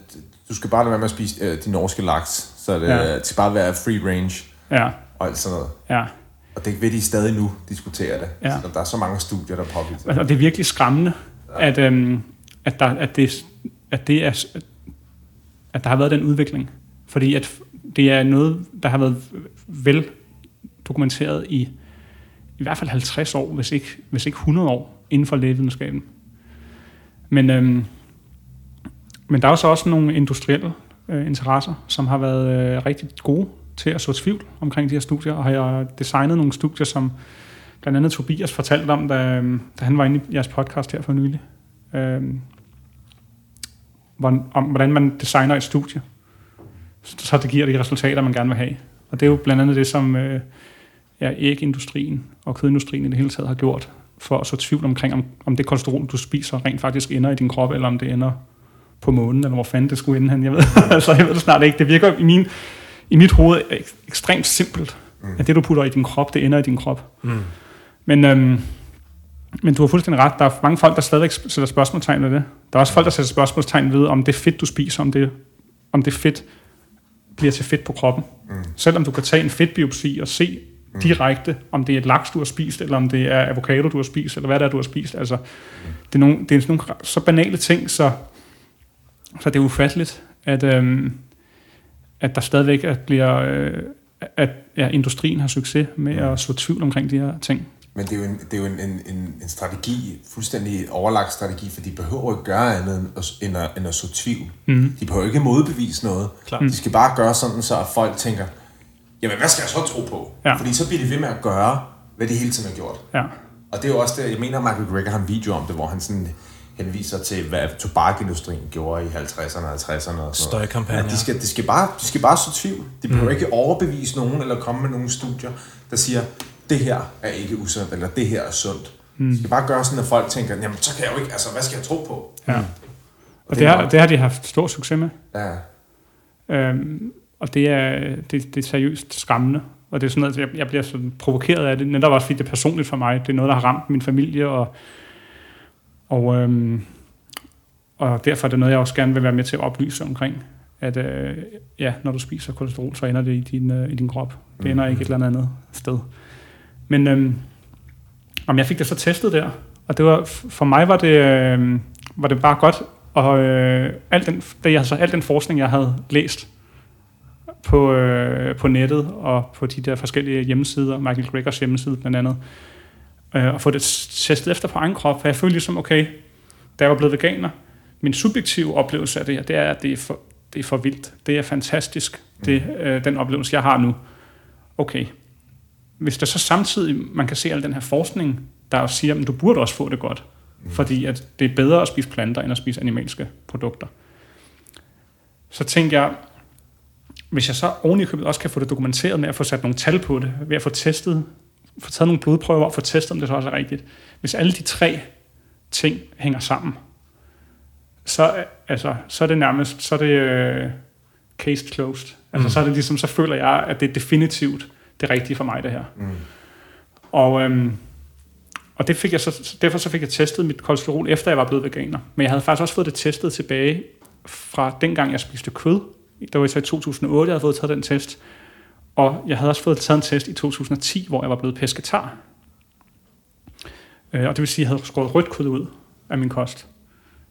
du skal bare lade være med at spise øh, de norske laks, så det, ja. det skal bare være free range. Ja. Og alt sådan noget. Ja. Og det vil de stadig nu diskutere det. Ja. Så der er så mange studier, der påviser det. Og det er virkelig skræmmende, ja. at, øhm, at, der, at, det, at, det er, at der har været den udvikling. Fordi at det er noget, der har været vel dokumenteret i i hvert fald 50 år, hvis ikke, hvis ikke 100 år inden for lægevidenskaben. Men, øhm, men der er jo så også nogle industrielle øh, interesser, som har været øh, rigtig gode til at så tvivl omkring de her studier, og har jeg designet nogle studier, som blandt andet Tobias fortalte om, da, øhm, da han var inde i jeres podcast her for nylig. øh, om hvordan man designer et studie, så det giver de resultater, man gerne vil have. Og det er jo blandt andet det, som øh, ja, ægindustrien og kødindustrien i det hele taget har gjort, for at så tvivl omkring, om, om det kolesterol, du spiser, rent faktisk ender i din krop, eller om det ender på månen, eller hvor fanden det skulle ende hen. Jeg ved, altså, jeg ved det snart ikke. Det virker i, min, i mit hoved ekstremt simpelt, mm. at det, du putter i din krop, det ender i din krop. Mm. Men, øhm, men du har fuldstændig ret. Der er mange folk, der stadigvæk sætter spørgsmålstegn ved det. Der er også folk, der sætter spørgsmålstegn ved, om det fedt, du spiser, om det, om det fedt bliver til fedt på kroppen. Mm. Selvom du kan tage en fedtbiopsi og se mm. direkte, om det er et laks, du har spist, eller om det er avocado, du har spist, eller hvad det er, du har spist. Altså, mm. det, er nogle, det er nogle så banale ting, så, så det er ufatteligt, at, øhm, at der stadigvæk bliver, øh, at ja, industrien har succes med mm. at så tvivl omkring de her ting. Men det er jo en, det er jo en, en, en, en strategi, fuldstændig overlagt strategi, for de behøver ikke gøre andet end at, end at så tvivl. Mm. De behøver ikke modbevise noget. Klar. De skal bare gøre sådan, så at folk tænker, jamen hvad skal jeg så tro på? Ja. Fordi så bliver de ved med at gøre, hvad de hele tiden har gjort. Ja. Og det er jo også det, jeg mener, Michael Greger har en video om det, hvor han sådan henviser til, hvad tobakindustrien gjorde i 50'erne og 50'erne. Og Støjkampagne. Ja, de, skal, de, skal bare, de skal bare så tvivl. De behøver mm. ikke overbevise nogen, eller komme med nogle studier, der siger, det her er ikke usundt, eller det her er sundt. Mm. De skal bare gøre sådan, at folk tænker, jamen så kan jeg jo ikke, altså hvad skal jeg tro på? Ja. Og, og det, det, har, det har de haft stor succes med. Ja. Øhm, og det er, det, det er seriøst skræmmende. Og det er sådan noget, jeg, jeg bliver sådan provokeret af det, netop også fordi det er personligt for mig. Det er noget, der har ramt min familie, og, og, øhm, og derfor er det noget, jeg også gerne vil være med til at oplyse omkring. At øh, ja, når du spiser kolesterol, så ender det i din, øh, i din krop. Det ender ikke et eller andet sted. Men øhm, om jeg fik det så testet der, og det var, for mig var det, øh, var det bare godt, og øh, al, den, det, altså, al den forskning, jeg havde læst, på, øh, på nettet og på de der forskellige hjemmesider, Michael Gregors hjemmeside blandt andet, øh, og få det testet efter på egen krop, for jeg følte ligesom, okay, da jeg var blevet veganer, min subjektive oplevelse af det her, det er, at det er for, det er for vildt. Det er fantastisk, det, øh, den oplevelse, jeg har nu. Okay. Hvis der så samtidig, man kan se al den her forskning, der siger, at du burde også få det godt, mm. fordi at det er bedre at spise planter, end at spise animalske produkter. Så tænker jeg, hvis jeg så oven i købet også kan få det dokumenteret med at få sat nogle tal på det, ved at få testet, få taget nogle blodprøver og få testet, om det så også er rigtigt. Hvis alle de tre ting hænger sammen, så, altså, så er det nærmest, så er det uh, case closed. Altså, mm. så er det ligesom, så føler jeg, at det er definitivt det rigtige for mig, det her. Mm. Og, øhm, og det fik jeg så, derfor så fik jeg testet mit kolesterol, efter jeg var blevet veganer. Men jeg havde faktisk også fået det testet tilbage fra dengang, jeg spiste kød, det var så i 2008, jeg havde fået taget den test. Og jeg havde også fået taget en test i 2010, hvor jeg var blevet pesketar. Øh, og det vil sige, at jeg havde skåret rødt kød ud af min kost.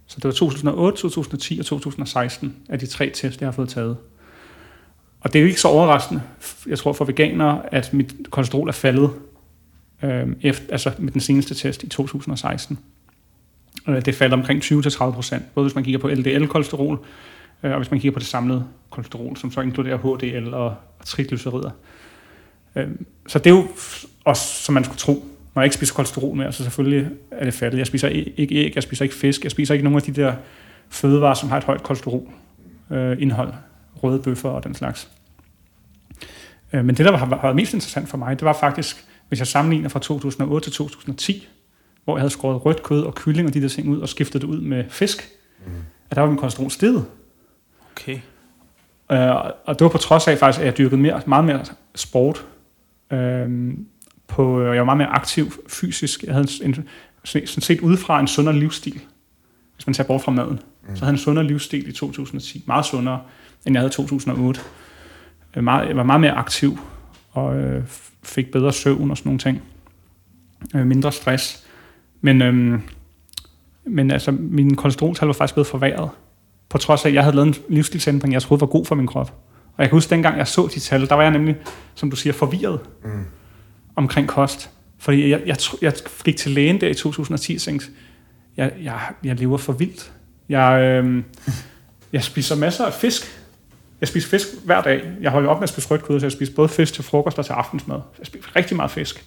Så det var 2008, 2010 og 2016 af de tre test, jeg har fået taget. Og det er jo ikke så overraskende, jeg tror for veganere, at mit kolesterol er faldet øh, efter, altså med den seneste test i 2016. Øh, det faldt omkring 20-30 procent, både hvis man kigger på LDL-kolesterol, og hvis man kigger på det samlede kolesterol, som så inkluderer HDL og, triglycerider. Øh, så det er jo også, som man skulle tro, når jeg ikke spiser kolesterol mere, så selvfølgelig er det faldet. Jeg spiser ikke æg, jeg spiser ikke fisk, jeg spiser ikke nogen af de der fødevarer, som har et højt kolesterolindhold, øh, røde bøffer og den slags. Øh, men det, der har været mest interessant for mig, det var faktisk, hvis jeg sammenligner fra 2008 til 2010, hvor jeg havde skåret rødt kød og kylling og de der ting ud, og skiftet det ud med fisk, mm. at der var min kolesterol steget. Okay. Øh, og det var på trods af faktisk, at jeg dyrkede mere, meget mere sport. Øh, på, jeg var meget mere aktiv fysisk. Jeg havde en, sådan set udefra en sundere livsstil, hvis man tager bort fra maden. Mm. Så havde jeg en sundere livsstil i 2010. Meget sundere, end jeg havde i 2008. Jeg, meget, jeg var meget mere aktiv, og øh, fik bedre søvn og sådan nogle ting. Øh, mindre stress. Men, øh, men altså, min kolesteroltal var faktisk blevet forværret. På trods af, at jeg havde lavet en livsstilsændring, jeg troede var god for min krop. Og jeg kan huske, dengang jeg så de tal, der var jeg nemlig, som du siger, forvirret mm. omkring kost. Fordi jeg, jeg, jeg gik til lægen der i 2010 og tænkte, jeg, jeg, jeg lever for vildt. Jeg, øh, jeg spiser masser af fisk. Jeg spiser fisk hver dag. Jeg holder op med at spise rødt kød, så jeg spiser både fisk til frokost og til aftensmad. Jeg spiser rigtig meget fisk.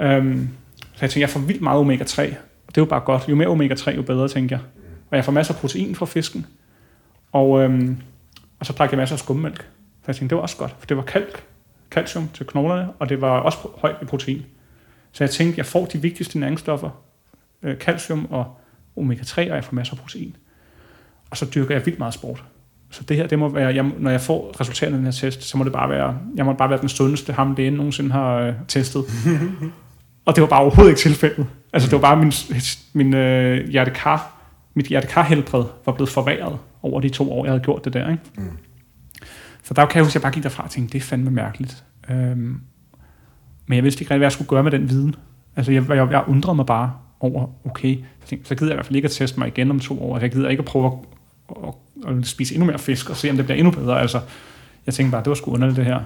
Øhm, så jeg tænkte, jeg får vildt meget omega-3. Og det er jo bare godt. Jo mere omega-3, jo bedre, tænker jeg. Og jeg får masser af protein fra fisken. Og, øhm, og så drak jeg masser af skummælk. Så jeg tænkte, det var også godt, for det var kalk, calcium til knoglerne, og det var også højt i protein. Så jeg tænkte, jeg får de vigtigste næringsstoffer, øh, calcium og omega-3, og jeg får masser af protein. Og så dyrker jeg vildt meget sport. Så det her, det må være, jeg, når jeg får resultaterne af den her test, så må det bare være, jeg må bare være den sundeste ham, det nogensinde har øh, testet. og det var bare overhovedet ikke tilfældet. Altså det var bare min, min øh, hjertekar, mit hjertekarhelbred var blevet forværret over de to år, jeg havde gjort det der. Ikke? Mm. Så der kan jeg huske, at jeg bare gik derfra og tænkte, det er fandme mærkeligt. Øhm, men jeg vidste ikke rigtig, hvad jeg skulle gøre med den viden. Altså jeg, jeg, jeg undrede mig bare over, okay, så, tænkte, så gider jeg i hvert fald ikke at teste mig igen om to år. Altså jeg gider ikke at prøve at, at, at spise endnu mere fisk og se, om det bliver endnu bedre. Altså, jeg tænkte bare, det var sgu underligt det her.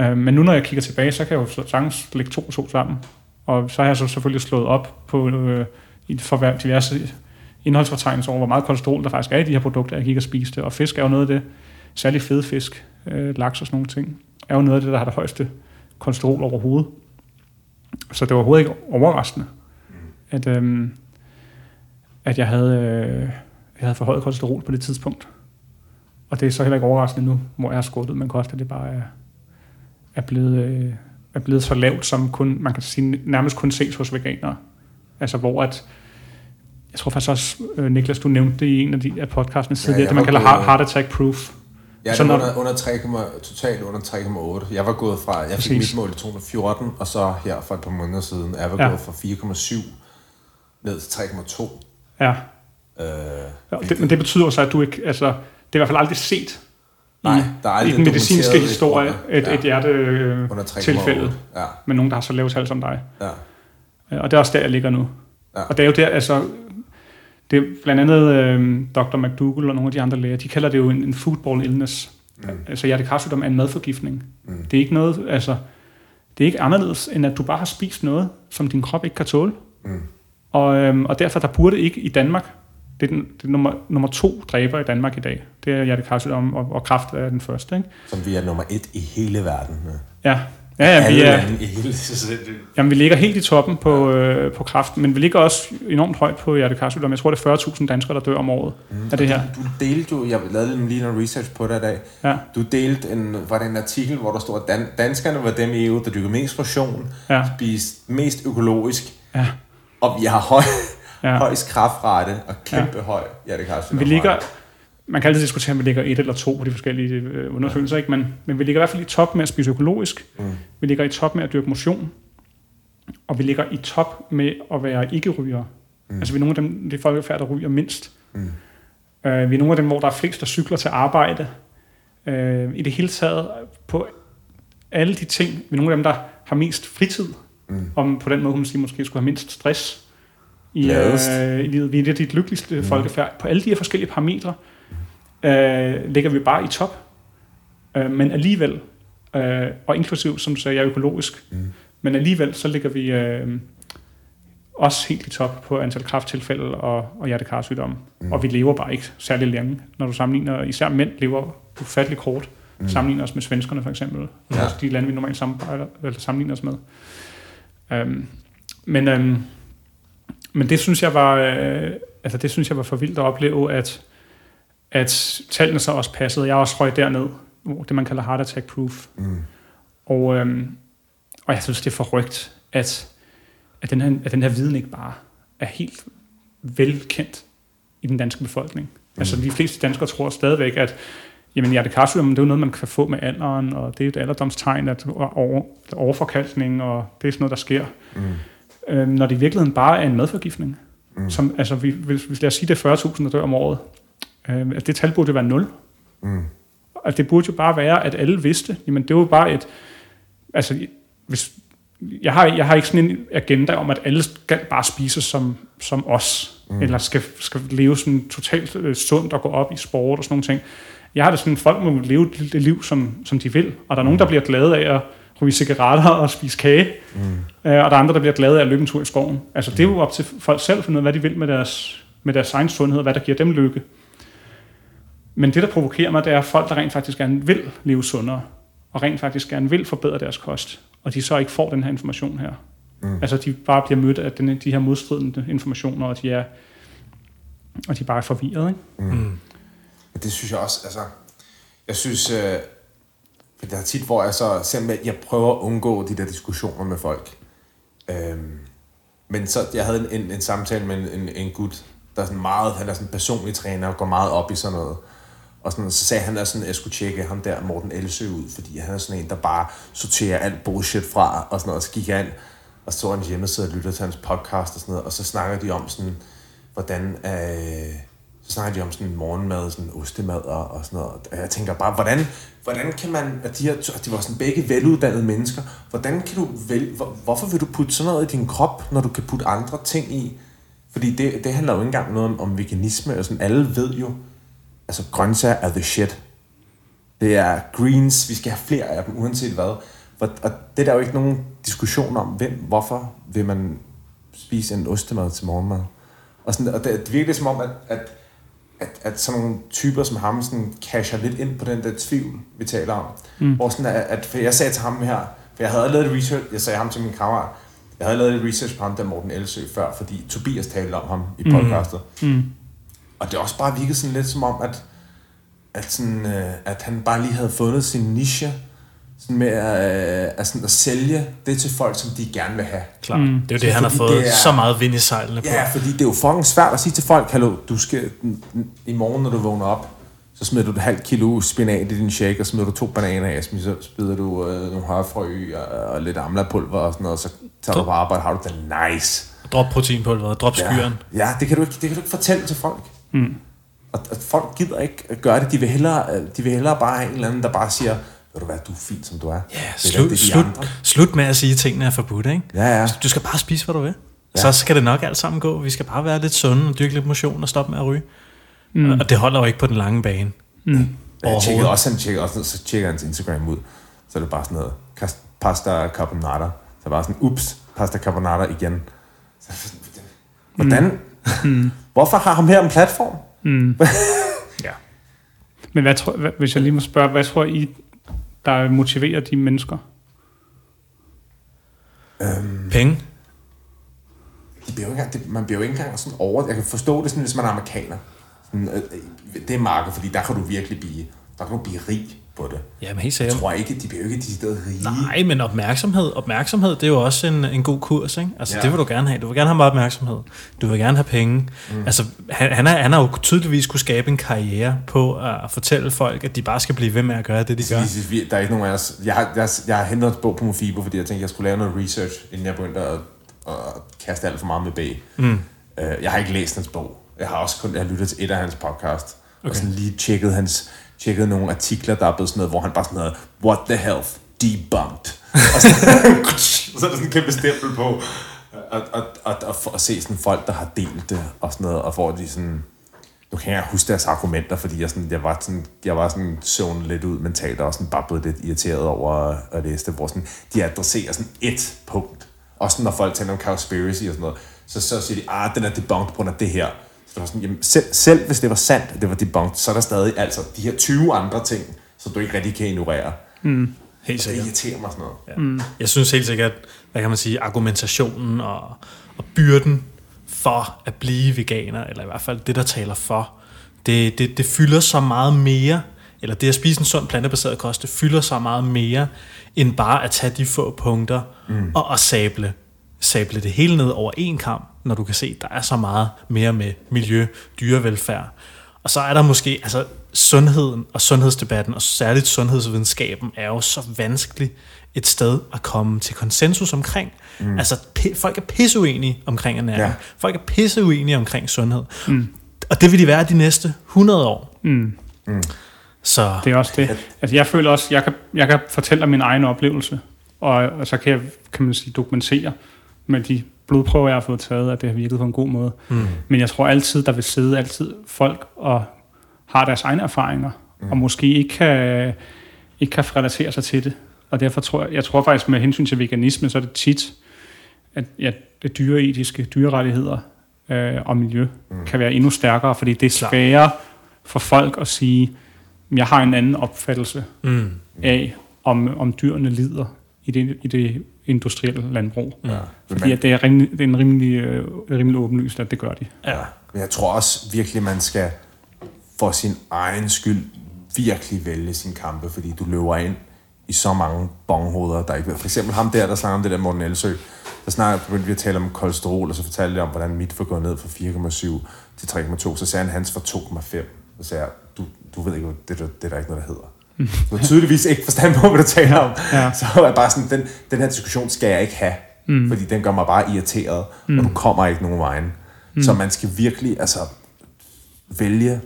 Øh, men nu når jeg kigger tilbage, så kan jeg jo sagtens lægge to og to sammen. Og så har jeg så selvfølgelig slået op på øh, i diverse indholdsfortegnelse over, hvor meget kolesterol der faktisk er i de her produkter, jeg gik og spiste. Og fisk er jo noget af det, særligt fede fisk, øh, laks og sådan nogle ting, er jo noget af det, der har det højeste kolesterol overhovedet. Så det var overhovedet ikke overraskende, at, øh, at jeg havde, øh, jeg havde forhøjet kolesterol på det tidspunkt. Og det er så heller ikke overraskende nu, hvor jeg har skåret ud med kost, at det bare er, er, blevet, øh, er blevet så lavt, som kun, man kan sige, nærmest kun ses hos veganere. Altså hvor at, jeg tror faktisk også, øh, Niklas, du nævnte det i en af de af podcastene tidligere, ja, det man kalder gået, heart attack proof. Ja, det var under, under 3, totalt under 3,8. Jeg var gået fra, jeg fik mit mål i 214, og så her for et par måneder siden, jeg var ja. gået fra 4,7 ned til 3,2. Ja. Øh, ja det, men det betyder også, at du ikke, altså, det er i hvert fald aldrig set Nej, der er i den medicinske historie et, ja. et hjertetilfælde ja. med nogen, der har så lavt tal som dig. Ja. Og det er også der, jeg ligger nu. Ja. Og det er jo der, altså, det er blandt andet øh, Dr. McDougall og nogle af de andre læger, de kalder det jo en, en foodball illness. Mm. Altså hjertekarsygdom er en madforgiftning. Mm. Det er ikke noget, altså, det er ikke anderledes, end at du bare har spist noget, som din krop ikke kan tåle. Mm. Og, øhm, og derfor der burde ikke i Danmark, det er, den, det er nummer, nummer to dræber i Danmark i dag. Det er hjertekarsygdom, og, og kraft er den første. Ikke? Som vi er nummer et i hele verden. Ja, Ja, ja, vi, er, jamen, vi ligger helt i toppen på, øh, på kraft, men vi ligger også enormt højt på hjertekarsygdom. Jeg tror, det er 40.000 danskere, der dør om året mm. af det her. Du, du delte jo, jeg lavede lige noget research på det i dag, ja. du delte en, var det en artikel, hvor der stod, at dan, danskerne var dem i EU, der dykker mest motion, ja. spiste mest økologisk, ja. og vi har høj, ja. højst kraftrate og kæmpe ja. høj hjertekarsygdom. Vi ligger, man kan altid diskutere, om vi ligger et eller to på de forskellige øh, undersøgelser, ikke? Men, men vi ligger i hvert fald i top med at spise økologisk. Mm. Vi ligger i top med at dyrke motion. Og vi ligger i top med at være ikke-ryger. Mm. Altså vi er nogle af dem, det folkefærd, der ryger mindst. Mm. Uh, vi er nogle af dem, hvor der er flest, der cykler til arbejde. Uh, I det hele taget på alle de ting. Vi er nogle af dem, der har mest fritid. Mm. Om på den måde, man sige, måske skulle have mindst stress i, uh, i livet. Vi er det de lykkeligste mm. folkefærd. På alle de her forskellige parametre, øh, ligger vi bare i top. Øh, men alligevel, øh, og inklusiv, som du sagde, jeg er økologisk, mm. men alligevel så ligger vi øh, også helt i top på antal krafttilfælde og, og hjertekarsygdomme. Mm. Og vi lever bare ikke særlig længe, når du sammenligner, især mænd lever ufattelig kort, mm. sammenligner os med svenskerne for eksempel, ja. også de lande, vi normalt sammenligner os med. Øhm, men, øhm, men det synes jeg var, øh, altså det synes jeg var for vildt at opleve, at, at tallene så også passede. Jeg også røg derned, det man kalder heart attack proof. Mm. Og, øhm, og jeg synes, det er forrygt, at, at, den her, at den her viden ikke bare er helt velkendt i den danske befolkning. Mm. Altså de fleste danskere tror stadigvæk, at jamen, hjertekarsygdom, det er jo noget, man kan få med alderen, og det er et alderdomstegn, at over, overforkalkning, og det er sådan noget, der sker. Mm. Øhm, når det i virkeligheden bare er en madforgiftning. Mm. Som, altså, vi, hvis, hvis lad os sige, det er 40.000, der dør om året. At det tal burde være 0. Mm. At det burde jo bare være, at alle vidste, jamen det var bare et, altså hvis, jeg har, jeg har ikke sådan en agenda om, at alle skal bare spise som, som os, mm. eller skal, skal leve sådan totalt øh, sundt og gå op i sport og sådan nogle ting. Jeg har det sådan, at folk må leve det liv, som, som de vil, og der er nogen, der bliver glade af at ryge cigaretter og spise kage, mm. øh, og der er andre, der bliver glade af at løbe en tur i skoven. Altså det er jo op til folk selv at finde ud af, hvad de vil med deres, med deres egen sundhed, og hvad der giver dem lykke. Men det, der provokerer mig, det er folk, der rent faktisk gerne vil leve sundere, og rent faktisk gerne vil forbedre deres kost, og de så ikke får den her information her. Mm. Altså, de bare bliver mødt af den, de her modstridende informationer, og de er, og de er bare forvirret, ikke? Mm. Mm. Det synes jeg også, altså, jeg synes, øh, der er tit, hvor jeg så, simpelthen, jeg prøver at undgå de der diskussioner med folk. Øhm, men så, jeg havde en, en, en samtale med en, en, en gut, der er sådan meget, han er sådan personlig træner og går meget op i sådan noget. Og sådan, så sagde han, at sådan, jeg skulle tjekke ham der, Morten Elsø, ud, fordi han er sådan en, der bare sorterer alt bullshit fra, og sådan noget. Og så gik han ind, og så hans hjemmeside og lytter til hans podcast og sådan noget, og så snakker de om sådan, hvordan, øh, så snakker de om sådan morgenmad, sådan ostemad og, og sådan noget. Og jeg tænker bare, hvordan, hvordan kan man, at de, her, at de var sådan begge veluddannede mennesker, hvordan kan du vælge, hvor, hvorfor vil du putte sådan noget i din krop, når du kan putte andre ting i? Fordi det, det handler jo ikke engang noget om, om veganisme, og sådan, alle ved jo, altså grøntsager er the shit. Det er greens, vi skal have flere af dem, uanset hvad. Og, og det er der jo ikke nogen diskussion om, hvem, hvorfor vil man spise en ostemad til morgenmad. Og, sådan, og det, det virker som om, at, at, at, at sådan nogle typer som ham sådan casher lidt ind på den der tvivl, vi taler om. Mm. Hvor sådan, at, at for jeg sagde til ham her, for jeg havde lavet et research, jeg sagde ham til min kammerat, jeg havde lavet et research på ham, der Morten Elsø før, fordi Tobias talte om ham i mm. podcastet. Mm. Mm. Og det også bare virkede sådan lidt som om, at, at, sådan, øh, at han bare lige havde fundet sin niche, sådan med at, øh, at, sådan at sælge det til folk, som de gerne vil have. Klar. Mm. Det er jo det, han har fået er, så meget vind i sejlene på. Ja, fordi det er jo fucking svært at sige til folk, hallo, du skal i morgen, når du vågner op, så smider du et halvt kilo spinat i din shake, og smider du to bananer af, så spider du øh, nogle hørfrø og, og lidt amlapulver og sådan noget, og så tager du på arbejde, har du det nice. Drop proteinpulver, drop skyren. Ja, ja det, kan du ikke, det kan du ikke fortælle til folk. Mm. Og, og folk gider ikke gøre det. De vil, hellere, de vil hellere bare have en eller anden, der bare siger, ved du hvad, du er fin, som du er. Ja, slut, det, slut, slut med at sige, at tingene er forbudt, ikke? Ja, ja. Du skal bare spise, hvad du vil. Ja. Så skal det nok alt sammen gå. Vi skal bare være lidt sunde og dyrke lidt motion og stoppe med at ryge. Mm. Og det holder jo ikke på den lange bane. Mm. Jeg tjekkede også, han tjekkede også, så tjekker hans Instagram ud. Så er det bare sådan noget, pasta carbonara. Så bare sådan, ups, pasta carbonara igen. Så, hvordan, mm. Hvorfor har ham her en platform? Mm. ja. Men hvad tror, hvad, hvis jeg lige må spørge, hvad tror I, der motiverer de mennesker? Øhm, Penge? De bliver jo ikke, det, man bliver jo ikke engang sådan over... Jeg kan forstå det sådan, hvis man er amerikaner. Sådan, øh, øh det er markedet, fordi der kan du virkelig blive, der kan du blive rig på det. Ja, men helt sikkert. Jeg tror ikke, de bliver ikke de steder rige. Nej, men opmærksomhed, opmærksomhed, det er jo også en, en god kurs, ikke? Altså, ja. det vil du gerne have. Du vil gerne have meget opmærksomhed. Du vil gerne have penge. Mm. Altså, han, han, er, han har jo tydeligvis kunne skabe en karriere på at fortælle folk, at de bare skal blive ved med at gøre det, de gør. Der er ikke nogen af os. Jeg har, jeg, jeg har hentet en bog på Mofibo, fordi jeg tænkte, jeg skulle lave noget research, inden jeg begyndte at, at kaste alt for meget med bag. Mm. Uh, jeg har ikke læst hans bog. Jeg har også kun jeg har lyttet til et af hans podcast, okay. og sådan lige tjekket hans tjekket nogle artikler, der er blevet sådan noget, hvor han bare sådan noget, what the health, debunked. og så, så er der sådan en kæmpe stempel på. Og, og, og, og at se sådan folk, der har delt det, og sådan noget, og hvor de sådan, nu kan jeg huske deres argumenter, fordi jeg, sådan, jeg var sådan, jeg var sådan zonet lidt ud mentalt, og sådan bare blevet lidt irriteret over at læse det, hvor sådan, de adresserer sådan et punkt. Også når folk taler om conspiracy og sådan noget, så, så siger de, ah, den er debunked på grund af det her. Så det var sådan, jamen, selv, selv hvis det var sandt, at det var debunked, så er der stadig altså de her 20 andre ting, som du ikke rigtig kan ignorere. Mm. Helt sikkert. Det irriterer mig sådan noget. Ja. Mm. Jeg synes helt sikkert, hvad kan man sige, argumentationen og, og byrden for at blive veganer, eller i hvert fald det, der taler for, det, det, det fylder så meget mere, eller det at spise en sund plantebaseret kost, det fylder så meget mere, end bare at tage de få punkter mm. og, og sable, sable det hele ned over en kamp, når du kan se, at der er så meget mere med miljø, dyrevelfærd. Og så er der måske, altså sundheden og sundhedsdebatten, og særligt sundhedsvidenskaben, er jo så vanskelig et sted at komme til konsensus omkring. Mm. Altså, folk er pisseuenige omkring ernæring. Ja. Folk er pisseuenige omkring sundhed. Mm. Og det vil de være de næste 100 år. Mm. Mm. Så. Det er også det. Altså, jeg føler også, jeg kan, jeg kan fortælle om min egen oplevelse, og, og så kan jeg, kan man sige, dokumentere med de blodprøver, jeg har fået taget, at det har virket på en god måde. Mm. Men jeg tror altid, der vil sidde altid folk og har deres egne erfaringer, mm. og måske ikke kan, ikke kan relatere sig til det. Og derfor tror jeg, jeg tror faktisk med hensyn til veganisme, så er det tit, at ja, det dyreetiske, dyrerettigheder øh, og miljø mm. kan være endnu stærkere, fordi det er sværere for folk at sige, jeg har en anden opfattelse mm. af, om, om dyrene lider i det, i det industrielle landbrug. Ja. Fordi at det, er rimelig, det er en rimelig, øh, rimelig åbenlyst, at det gør de. Ja. Men jeg tror også virkelig, man skal for sin egen skyld virkelig vælge sin kampe, fordi du løber ind i så mange bonghoveder, der ikke ved. For eksempel ham der, der snakker om det der Morten Elsø, der snakker, begyndte vi at tale om kolesterol, og så fortalte jeg om, hvordan mit var gået ned fra 4,7 til 3,2. Så sagde han, hans var 2,5. Så sagde jeg, du, du ved ikke, det, det, det er der ikke noget, der hedder. Du har tydeligvis ikke forstand på, hvad du taler om. Ja. Så er bare sådan, den, den her diskussion skal jeg ikke have, mm. fordi den gør mig bare irriteret, mm. og du kommer ikke nogen vejen. Mm. Så man skal virkelig altså, vælge,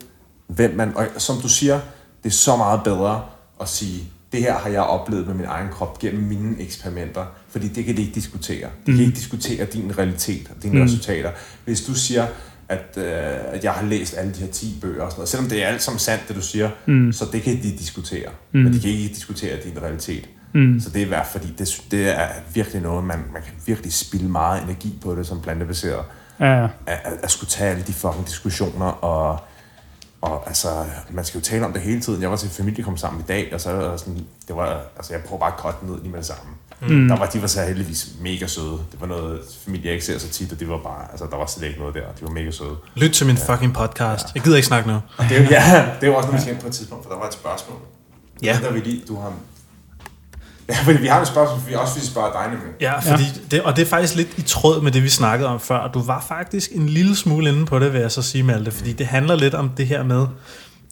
hvem man... Og som du siger, det er så meget bedre at sige, det her har jeg oplevet med min egen krop gennem mine eksperimenter, fordi det kan de ikke diskutere. De mm. kan ikke diskutere din realitet og dine mm. resultater. Hvis du siger, at, øh, at jeg har læst alle de her 10 bøger og sådan noget. Selvom det er alt som sandt, det du siger, mm. så det kan de diskutere. Mm. Men de kan ikke diskutere din realitet. Mm. Så det er i hvert fald, fordi det, det er virkelig noget, man, man kan virkelig spille meget energi på det som plantebaseret. Ja. At, at, at skulle tage alle de fucking diskussioner og og altså, man skal jo tale om det hele tiden. Jeg var til familie kom sammen i dag, og så var sådan, det var, altså jeg prøver bare at korte ned lige med det samme. Mm. Der var, de var så heldigvis mega søde. Det var noget familie, jeg ikke ser så tit, og det var bare, altså der var slet ikke noget der. De var mega søde. Lyt til min ja. fucking podcast. Ja. Jeg gider ikke snakke nu. Og det, ja, det var også noget, vi skal på et tidspunkt, for der var et spørgsmål. Ja. Der vil lige, du har Ja, fordi vi har et spørgsmål, vi også vil spørge dig nemlig. Ja, fordi ja. Det, og det er faktisk lidt i tråd med det, vi snakkede om før. Du var faktisk en lille smule inde på det, vil jeg så sige, Malte. Fordi det handler lidt om det her med,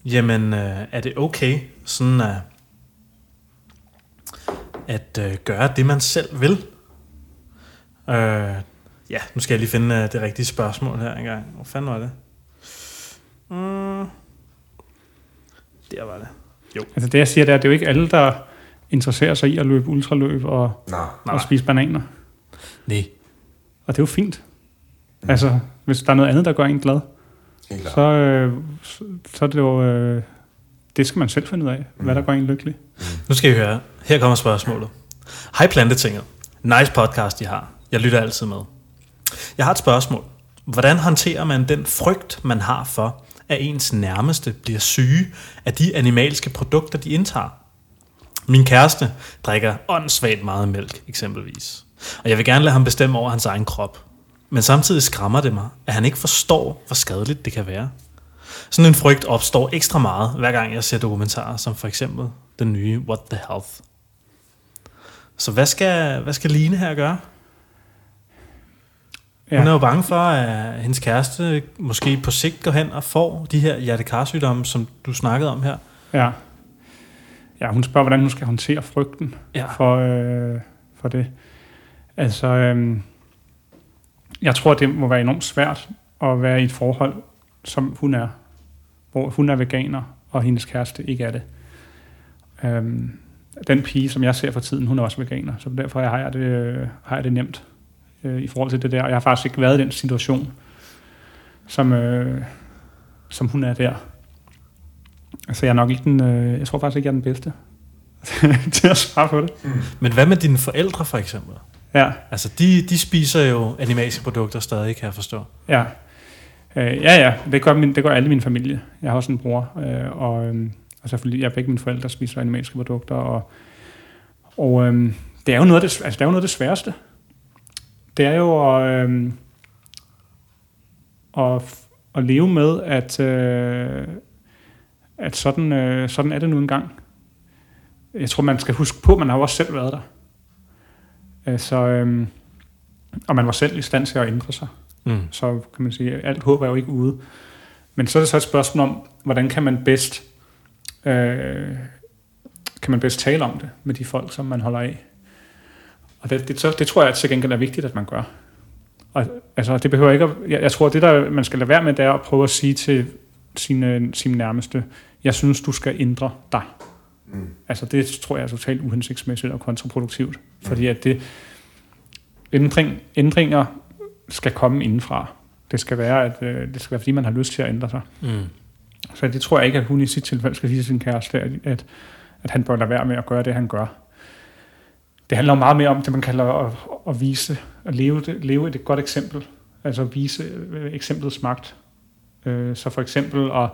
jamen, øh, er det okay sådan at, at øh, gøre det, man selv vil? Øh, ja, nu skal jeg lige finde øh, det rigtige spørgsmål her engang. Hvor fanden var det? Mm, der var det. Jo. Altså det, jeg siger, det er, det er jo ikke alle, der interesserer sig i at løbe ultraløb og, nej, nej. og spise bananer. Nej. Og det er jo fint. Mm. Altså, hvis der er noget andet, der gør en glad, så, øh, så er det jo... Øh, det skal man selv finde ud af, mm. hvad der gør en lykkelig. Mm. Nu skal I høre. Her kommer spørgsmålet. Hej Plantetinget. Nice podcast, I har. Jeg lytter altid med. Jeg har et spørgsmål. Hvordan håndterer man den frygt, man har for, at ens nærmeste bliver syge af de animalske produkter, de indtager? Min kæreste drikker åndssvagt meget mælk, eksempelvis. Og jeg vil gerne lade ham bestemme over hans egen krop. Men samtidig skræmmer det mig, at han ikke forstår, hvor skadeligt det kan være. Sådan en frygt opstår ekstra meget, hver gang jeg ser dokumentarer, som for eksempel den nye What the Health. Så hvad skal, hvad skal Line her gøre? Ja. Hun er jo bange for, at hendes kæreste måske på sigt går hen og får de her hjertekarsygdomme, som du snakkede om her. Ja. Ja, hun spørger, hvordan hun skal håndtere frygten ja. for, øh, for det. Altså, øh, jeg tror, det må være enormt svært at være i et forhold, som hun er, hvor hun er veganer, og hendes kæreste ikke er det. Øh, den pige, som jeg ser for tiden, hun er også veganer, så derfor har jeg det, øh, har jeg det nemt øh, i forhold til det der. Og jeg har faktisk ikke været i den situation, som, øh, som hun er der. Altså, jeg er nok ikke den, øh, jeg tror faktisk ikke, jeg er den bedste til at svare på det. Mm. Men hvad med dine forældre, for eksempel? Ja. Altså, de, de spiser jo animalske produkter stadig, kan jeg forstå. Ja. Øh, ja, ja. Det gør, min, det gør alle min familie. Jeg har også en bror, øh, og, øh, og selvfølgelig, jeg begge mine forældre spiser animalske produkter, og Og øh, det, er jo noget af det, altså, det er jo noget af det sværeste. Det er jo at, øh, at, at leve med, at, øh, at sådan, øh, sådan er det nu engang. Jeg tror, man skal huske på, at man har jo også selv været der. Øh, så, øh, og man var selv i stand til at ændre sig. Mm. Så kan man sige, at alt håb er jo ikke ude. Men så er det så et spørgsmål om, hvordan kan man bedst øh, kan man bedst tale om det med de folk, som man holder af. Og det, det, så, det tror jeg til gengæld er vigtigt, at man gør. Og, altså, det behøver ikke at, jeg, jeg tror, det der man skal lade være med, det er at prøve at sige til sine, sine nærmeste, jeg synes, du skal ændre dig. Mm. Altså det tror jeg er totalt uhensigtsmæssigt og kontraproduktivt. Mm. Fordi at det, ændring, ændringer skal komme indenfra. Det skal være, at øh, det skal være, fordi man har lyst til at ændre sig. Mm. Så det tror jeg ikke, at hun i sit tilfælde skal sige sin kæreste, at, at, at han bør lade være med at gøre det, han gør. Det handler meget mere om det, man kalder at, at vise, at leve, det, leve et godt eksempel. Altså at vise øh, eksemplets magt. Øh, så for eksempel at,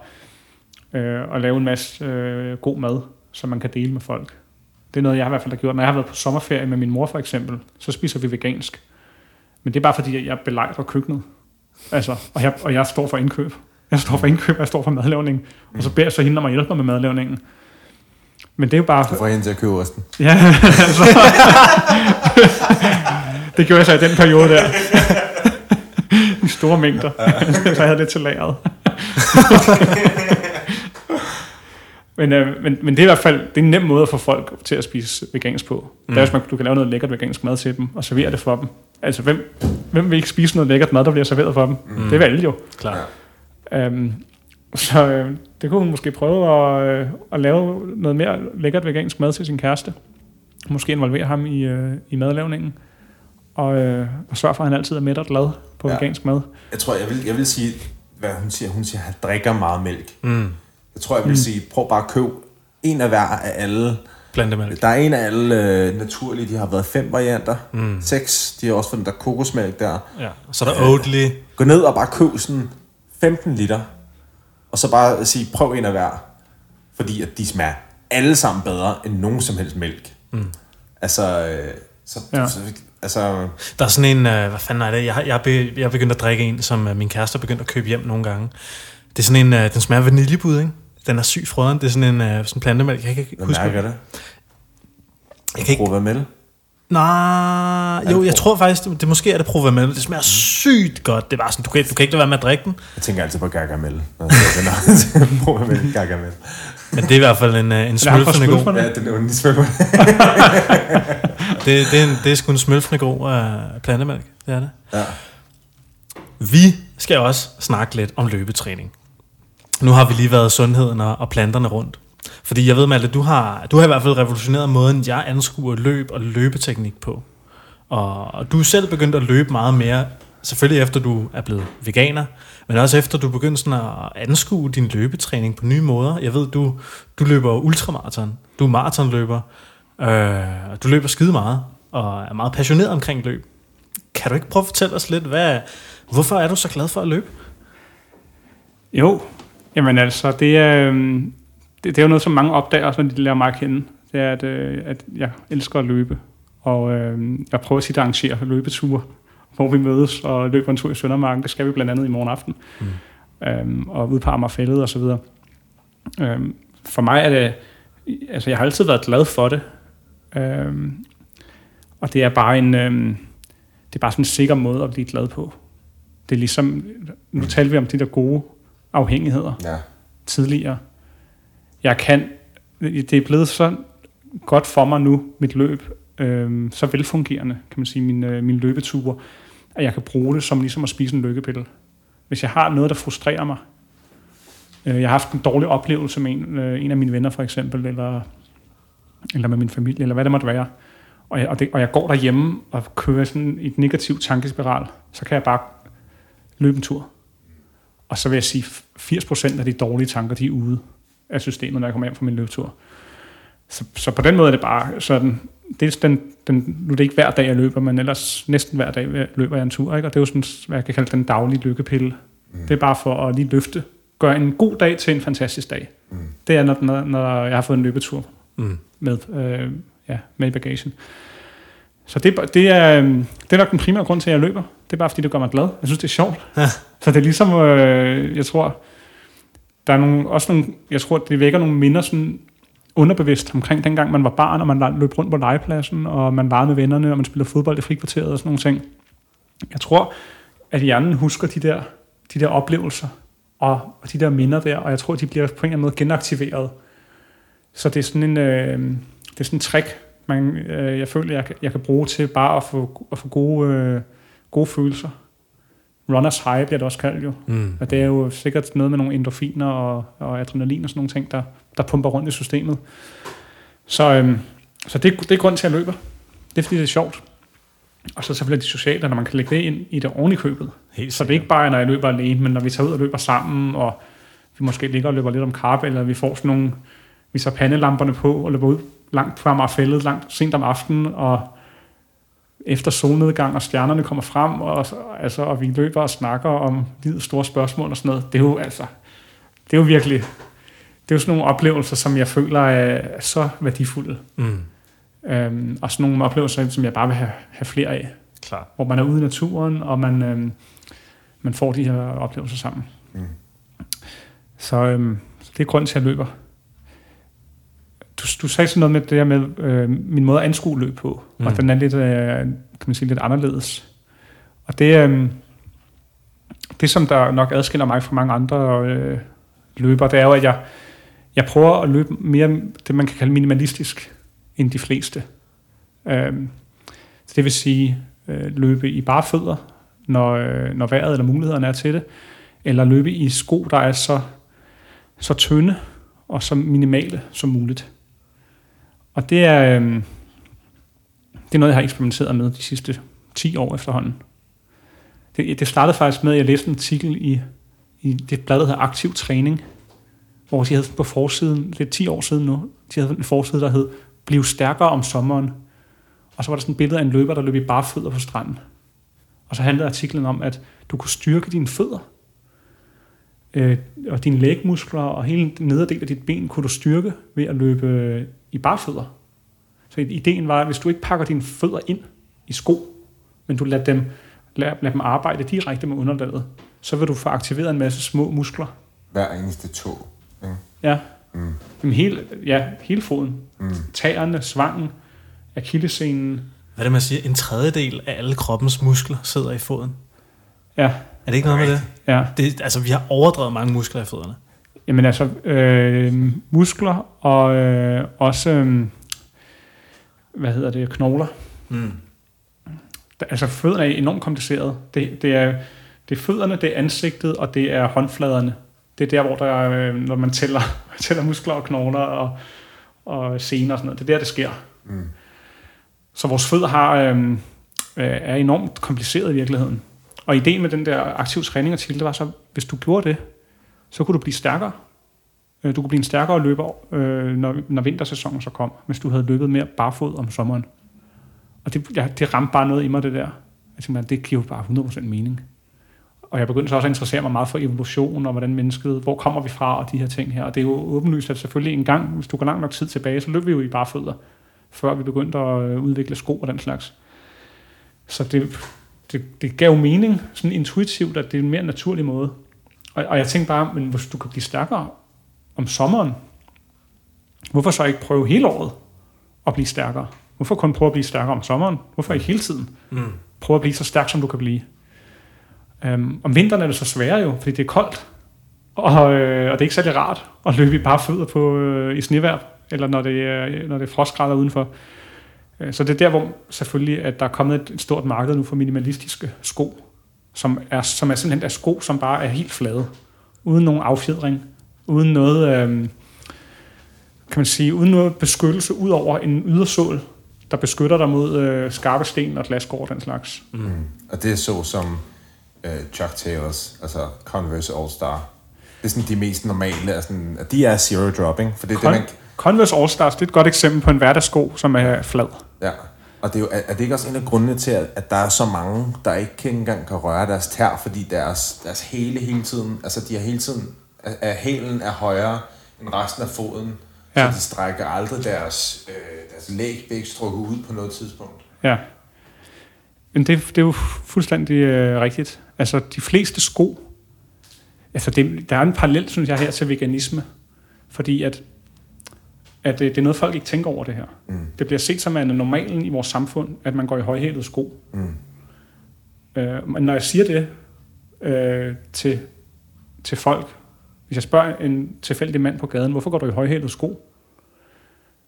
øh, at lave en masse øh, god mad, som man kan dele med folk. Det er noget, jeg i hvert fald har gjort. Når jeg har været på sommerferie med min mor for eksempel, så spiser vi vegansk. Men det er bare fordi, jeg belejder køkkenet. Altså, og, jeg, og jeg står for indkøb. Jeg står for indkøb, jeg står for madlavning. Og så beder jeg så hende om at hjælpe mig med madlavningen. Men det er jo bare... Du får hende til at købe osten. Ja, altså... det gjorde jeg så i den periode der. I store mængder. så jeg havde lidt til lageret. Men, øh, men, men det er i hvert fald det er en nem måde at få folk til at spise vegansk på. Mm. Det er, hvis man, du kan lave noget lækkert vegansk mad til dem, og servere det for dem. Altså, hvem, hvem vil ikke spise noget lækkert mad, der bliver serveret for dem? Mm. Det vil alle jo. Klar. Øhm, så øh, det kunne hun måske prøve at, øh, at lave noget mere lækkert vegansk mad til sin kæreste. Måske involvere ham i, øh, i madlavningen. Og, øh, og sørge for, at han altid er mæt og glad på ja. vegansk mad. Jeg tror, jeg vil, jeg vil sige, hvad hun siger. Hun siger, at han drikker meget mælk. Mm. Jeg tror, jeg vil mm. sige, prøv bare at købe en af hver af alle. Plantemælk. Der er en af alle øh, naturlige, de har været fem varianter. Mm. Seks, de har også fået den der kokosmælk der. Ja, så er der øh, Oatly. Gå ned og bare køb sådan 15 liter. Og så bare sige, prøv en af hver. Fordi at de smager alle sammen bedre end nogen som helst mælk. Mm. Altså, øh, så, ja. så, altså... Der er sådan en, øh, hvad fanden er det? Jeg, jeg, be, jeg er begyndt at drikke en, som øh, min kæreste har begyndt at købe hjem nogle gange. Det er sådan en, øh, den smager vaniljebud, ikke? Den er syg frøden. Det er sådan en øh, sådan plantemælk. Jeg kan ikke Hvad huske mærker det. Jeg kan ikke... Provamel? Nej, jo, jeg tror faktisk, det, det måske er det Provamel. Det smager sygt godt. Det er bare sådan, du kan, du kan ikke lade være med at drikke den. Jeg tænker altid på Gargamel. Provamel, Gargamel. Men det er i hvert fald en, øh, en smølfende god. Ja, den er en smølfende. det, det, er en, det er sgu en smølfende god uh, plantemælk. Det er det. Ja. Vi skal også snakke lidt om løbetræning. Nu har vi lige været sundheden og, og planterne rundt. Fordi jeg ved, Malte, du har, du har i hvert fald revolutioneret måden, jeg anskuer løb og løbeteknik på. Og, og du er selv begyndt at løbe meget mere, selvfølgelig efter du er blevet veganer, men også efter du begyndte sådan at anskue din løbetræning på nye måder. Jeg ved, du, du løber ultramaraton, du er maratonløber, øh, du løber skide meget, og er meget passioneret omkring løb. Kan du ikke prøve at fortælle os lidt, hvad, hvorfor er du så glad for at løbe? Jo, Jamen altså, det er, øhm, det, det er jo noget, som mange opdager, når de lærer mig at kende. Det er, at, øh, at jeg elsker at løbe. Og øh, jeg prøver at sige, at arrangere løbeture, hvor vi mødes og løber en tur i Søndermarken. Det skal vi blandt andet i morgen aften. Mm. Øhm, og ude på Amagerfældet og så videre. Øhm, for mig er det... Altså, jeg har altid været glad for det. Øhm, og det er bare en... Øhm, det er bare sådan en sikker måde at blive glad på. Det er ligesom... Nu talte vi om de der gode afhængigheder ja. tidligere. Jeg kan, det er blevet så godt for mig nu, mit løb, øh, så velfungerende, kan man sige, min, øh, min løbeture, at jeg kan bruge det som ligesom at spise en lykkepille. Hvis jeg har noget, der frustrerer mig, øh, jeg har haft en dårlig oplevelse med en, øh, en af mine venner for eksempel, eller, eller med min familie, eller hvad det måtte være, og jeg, og, det, og jeg går derhjemme og kører sådan et negativt tankespiral, så kan jeg bare løbe en tur. Og så vil jeg sige, 80% af de dårlige tanker, de er ude af systemet, når jeg kommer hjem fra min løbetur. Så, så på den måde er det bare sådan, det er den, den, nu er det ikke hver dag, jeg løber, men ellers næsten hver dag løber jeg en tur, ikke? og det er jo sådan, hvad jeg kan kalde den daglige lykkepille. Mm. Det er bare for at lige løfte, gøre en god dag til en fantastisk dag. Mm. Det er, når, når, når jeg har fået en løbetur mm. med. Øh, ja, med i bagagen. Så det, det, er, øhm, det er nok den primære grund til, at jeg løber. Det er bare, fordi det gør mig glad. Jeg synes, det er sjovt. Ja. Så det er ligesom, øh, jeg tror, der er nogle, også nogle, jeg tror, det vækker nogle minder sådan underbevidst omkring dengang man var barn, og man løb rundt på legepladsen, og man var med vennerne, og man spillede fodbold i frikvarteret og sådan nogle ting. Jeg tror, at hjernen husker de der, de der oplevelser, og, og de der minder der, og jeg tror, de bliver på en eller anden måde genaktiveret. Så det er sådan en, øh, det er sådan en trick, man, øh, jeg føler, jeg, jeg kan bruge til bare at få, at få gode, øh, gode følelser. Runners high bliver det også kaldt jo. Mm. Og det er jo sikkert noget med nogle endorfiner og, og adrenalin og sådan nogle ting, der, der pumper rundt i systemet. Så, øhm, så det, det er grund til, at jeg løber. Det er, fordi det er sjovt. Og så selvfølgelig de sociale, når man kan lægge det ind i det ordentlige købet. Helt så det er ikke bare, når jeg løber alene, men når vi tager ud og løber sammen, og vi måske ligger og løber lidt om karp, eller vi får sådan nogle, vi så pandelamperne på og løber ud langt frem af fældet, langt sent om aftenen, og efter solnedgang, og stjernerne kommer frem, og, altså, og vi løber og snakker om livets store spørgsmål og sådan noget. Det er jo, altså, det er jo virkelig, det er jo sådan nogle oplevelser, som jeg føler er så værdifulde. Mm. Øhm, og sådan nogle oplevelser, som jeg bare vil have, have flere af. Klar. Hvor man er ude i naturen, og man, øhm, man får de her oplevelser sammen. Mm. Så, øhm, så det er grund til, at jeg løber. Du, du sagde sådan noget med det der med øh, min måde at anskue løb på, mm. og den er lidt, øh, kan man sige, lidt anderledes. Og det, øh, det, som der nok adskiller mig fra mange andre øh, løbere, det er jo, at jeg, jeg prøver at løbe mere det, man kan kalde minimalistisk, end de fleste. Øh, så det vil sige øh, løbe i bare fødder, når, øh, når vejret eller mulighederne er til det, eller løbe i sko, der er så, så tynde og så minimale som muligt. Og det er, øh, det er noget, jeg har eksperimenteret med de sidste 10 år efterhånden. Det, det startede faktisk med, at jeg læste en artikel i, i det blad, der hedder Aktiv Træning, hvor de havde på forsiden, det er 10 år siden nu, de havde en forside, der hed Bliv stærkere om sommeren. Og så var der sådan et billede af en løber, der løb i bare fødder på stranden. Og så handlede artiklen om, at du kunne styrke dine fødder. Øh, og dine lægmuskler og hele den nederdel af dit ben kunne du styrke ved at løbe øh, i barfødder. Så ideen var, at hvis du ikke pakker dine fødder ind i sko, men du lader dem, lader, lader dem arbejde direkte med underlaget, så vil du få aktiveret en masse små muskler. Hver eneste tog. Ja. ja. Mm. Jamen hele, ja, hele foden. Mm. Tagerne, svangen, akillescenen. Hvad er det, man siger? En tredjedel af alle kroppens muskler sidder i foden. Ja. Er det ikke noget med det? Ja. Det, altså, vi har overdrevet mange muskler i fødderne. Jamen altså, øh, muskler og øh, også, øh, hvad hedder det, knogler. Mm. Altså, fødderne er enormt kompliceret. Det, det, er, det er fødderne, det er ansigtet, og det er håndfladerne. Det er der, hvor der er, øh, når man tæller, tæller muskler og knogler og, og sener og sådan noget. Det er der, det sker. Mm. Så vores fødder har, øh, er enormt kompliceret i virkeligheden. Og ideen med den der aktiv træning og til, det var så, hvis du gjorde det, så kunne du blive stærkere. Øh, du kunne blive en stærkere løber, øh, når, når vintersæsonen så kom, hvis du havde løbet mere barfod om sommeren. Og det, ja, det ramte bare noget i mig, det der. Jeg tænkte, det giver jo bare 100% mening. Og jeg begyndte så også at interessere mig meget for evolution, og hvordan mennesket, hvor kommer vi fra, og de her ting her. Og det er jo åbenlyst, at selvfølgelig en gang, hvis du går lang nok tid tilbage, så løb vi jo i barfødder, før vi begyndte at øh, udvikle sko og den slags. Så det, det, det gav mening, sådan intuitivt, at det er en mere naturlig måde. Og, og jeg tænkte bare, men hvis du kan blive stærkere om sommeren, hvorfor så ikke prøve hele året at blive stærkere? Hvorfor kun prøve at blive stærkere om sommeren? Hvorfor ikke hele tiden? Mm. Prøve at blive så stærk, som du kan blive. Um, om vinteren er det så sværere jo, fordi det er koldt. Og, øh, og det er ikke særlig rart at løbe i bare fødder på, øh, i snevejr, eller når det, er, når det er frostgrader udenfor. Øh, så det er der, hvor selvfølgelig, at der er kommet et stort marked nu for minimalistiske sko, som er, som er simpelthen er sko, som bare er helt flade, uden nogen affjedring, uden noget, øh, kan man sige, uden noget beskyttelse, ud over en ydersål, der beskytter dig mod øh, skarpe sten og glasgård og den slags. Mm. Og det er så som øh, Chuck Taylors, altså Converse All Star. Det er sådan de mest normale, altså, at de er zero dropping, for det er Con- det, man... Converse All Stars, det er et godt eksempel på en hverdagssko, som er flad. Ja, og det er, jo, er det ikke også en af grundene til, at, der er så mange, der ikke engang kan røre deres tær, fordi deres, deres hele hele tiden, altså de har hele tiden, at hælen er højere end resten af foden, ja. så de strækker aldrig deres, øh, altså læg begge strukket ud på noget tidspunkt. Ja. Men det, det er jo fuldstændig øh, rigtigt. Altså, de fleste sko... Altså, det, der er en parallel, synes jeg, her til veganisme. Fordi at, at det, det er noget, folk ikke tænker over det her. Mm. Det bliver set som en normalen i vores samfund, at man går i højhælede sko. Mm. Øh, men når jeg siger det øh, til, til folk, hvis jeg spørger en tilfældig mand på gaden, hvorfor går du i højhælede sko?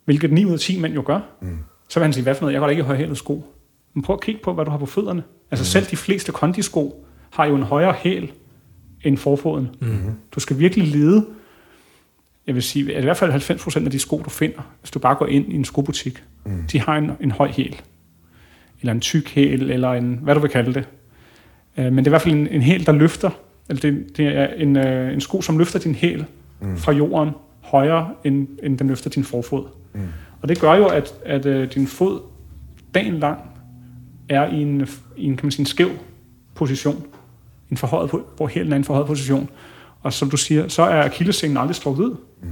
Hvilket 9 ud af 10 mænd jo gør. Mm. Så vil han sige, hvad for noget? Jeg går da ikke i højhælede sko. Men prøv at kigge på, hvad du har på fødderne. Altså mm. selv de fleste kondisko har jo en højere hæl end forfoden. Mm. Du skal virkelig lide. Jeg vil sige, at i hvert fald 90% af de sko, du finder, hvis du bare går ind i en skobutik, mm. de har en, en høj hæl. Eller en tyk hæl, eller en, hvad du vil kalde det. Uh, men det er i hvert fald en, en hæl, der løfter. Eller det, det er en, uh, en sko, som løfter din hæl mm. fra jorden højere, end, end den løfter din forfod. Mm. Og det gør jo, at, at uh, din fod dagen lang er i en, i en, kan man sige, en skæv position. En forhøjet, hvor hælen er en forhøjet position. Og som du siger, så er akillescenen aldrig strukket ud. Mm.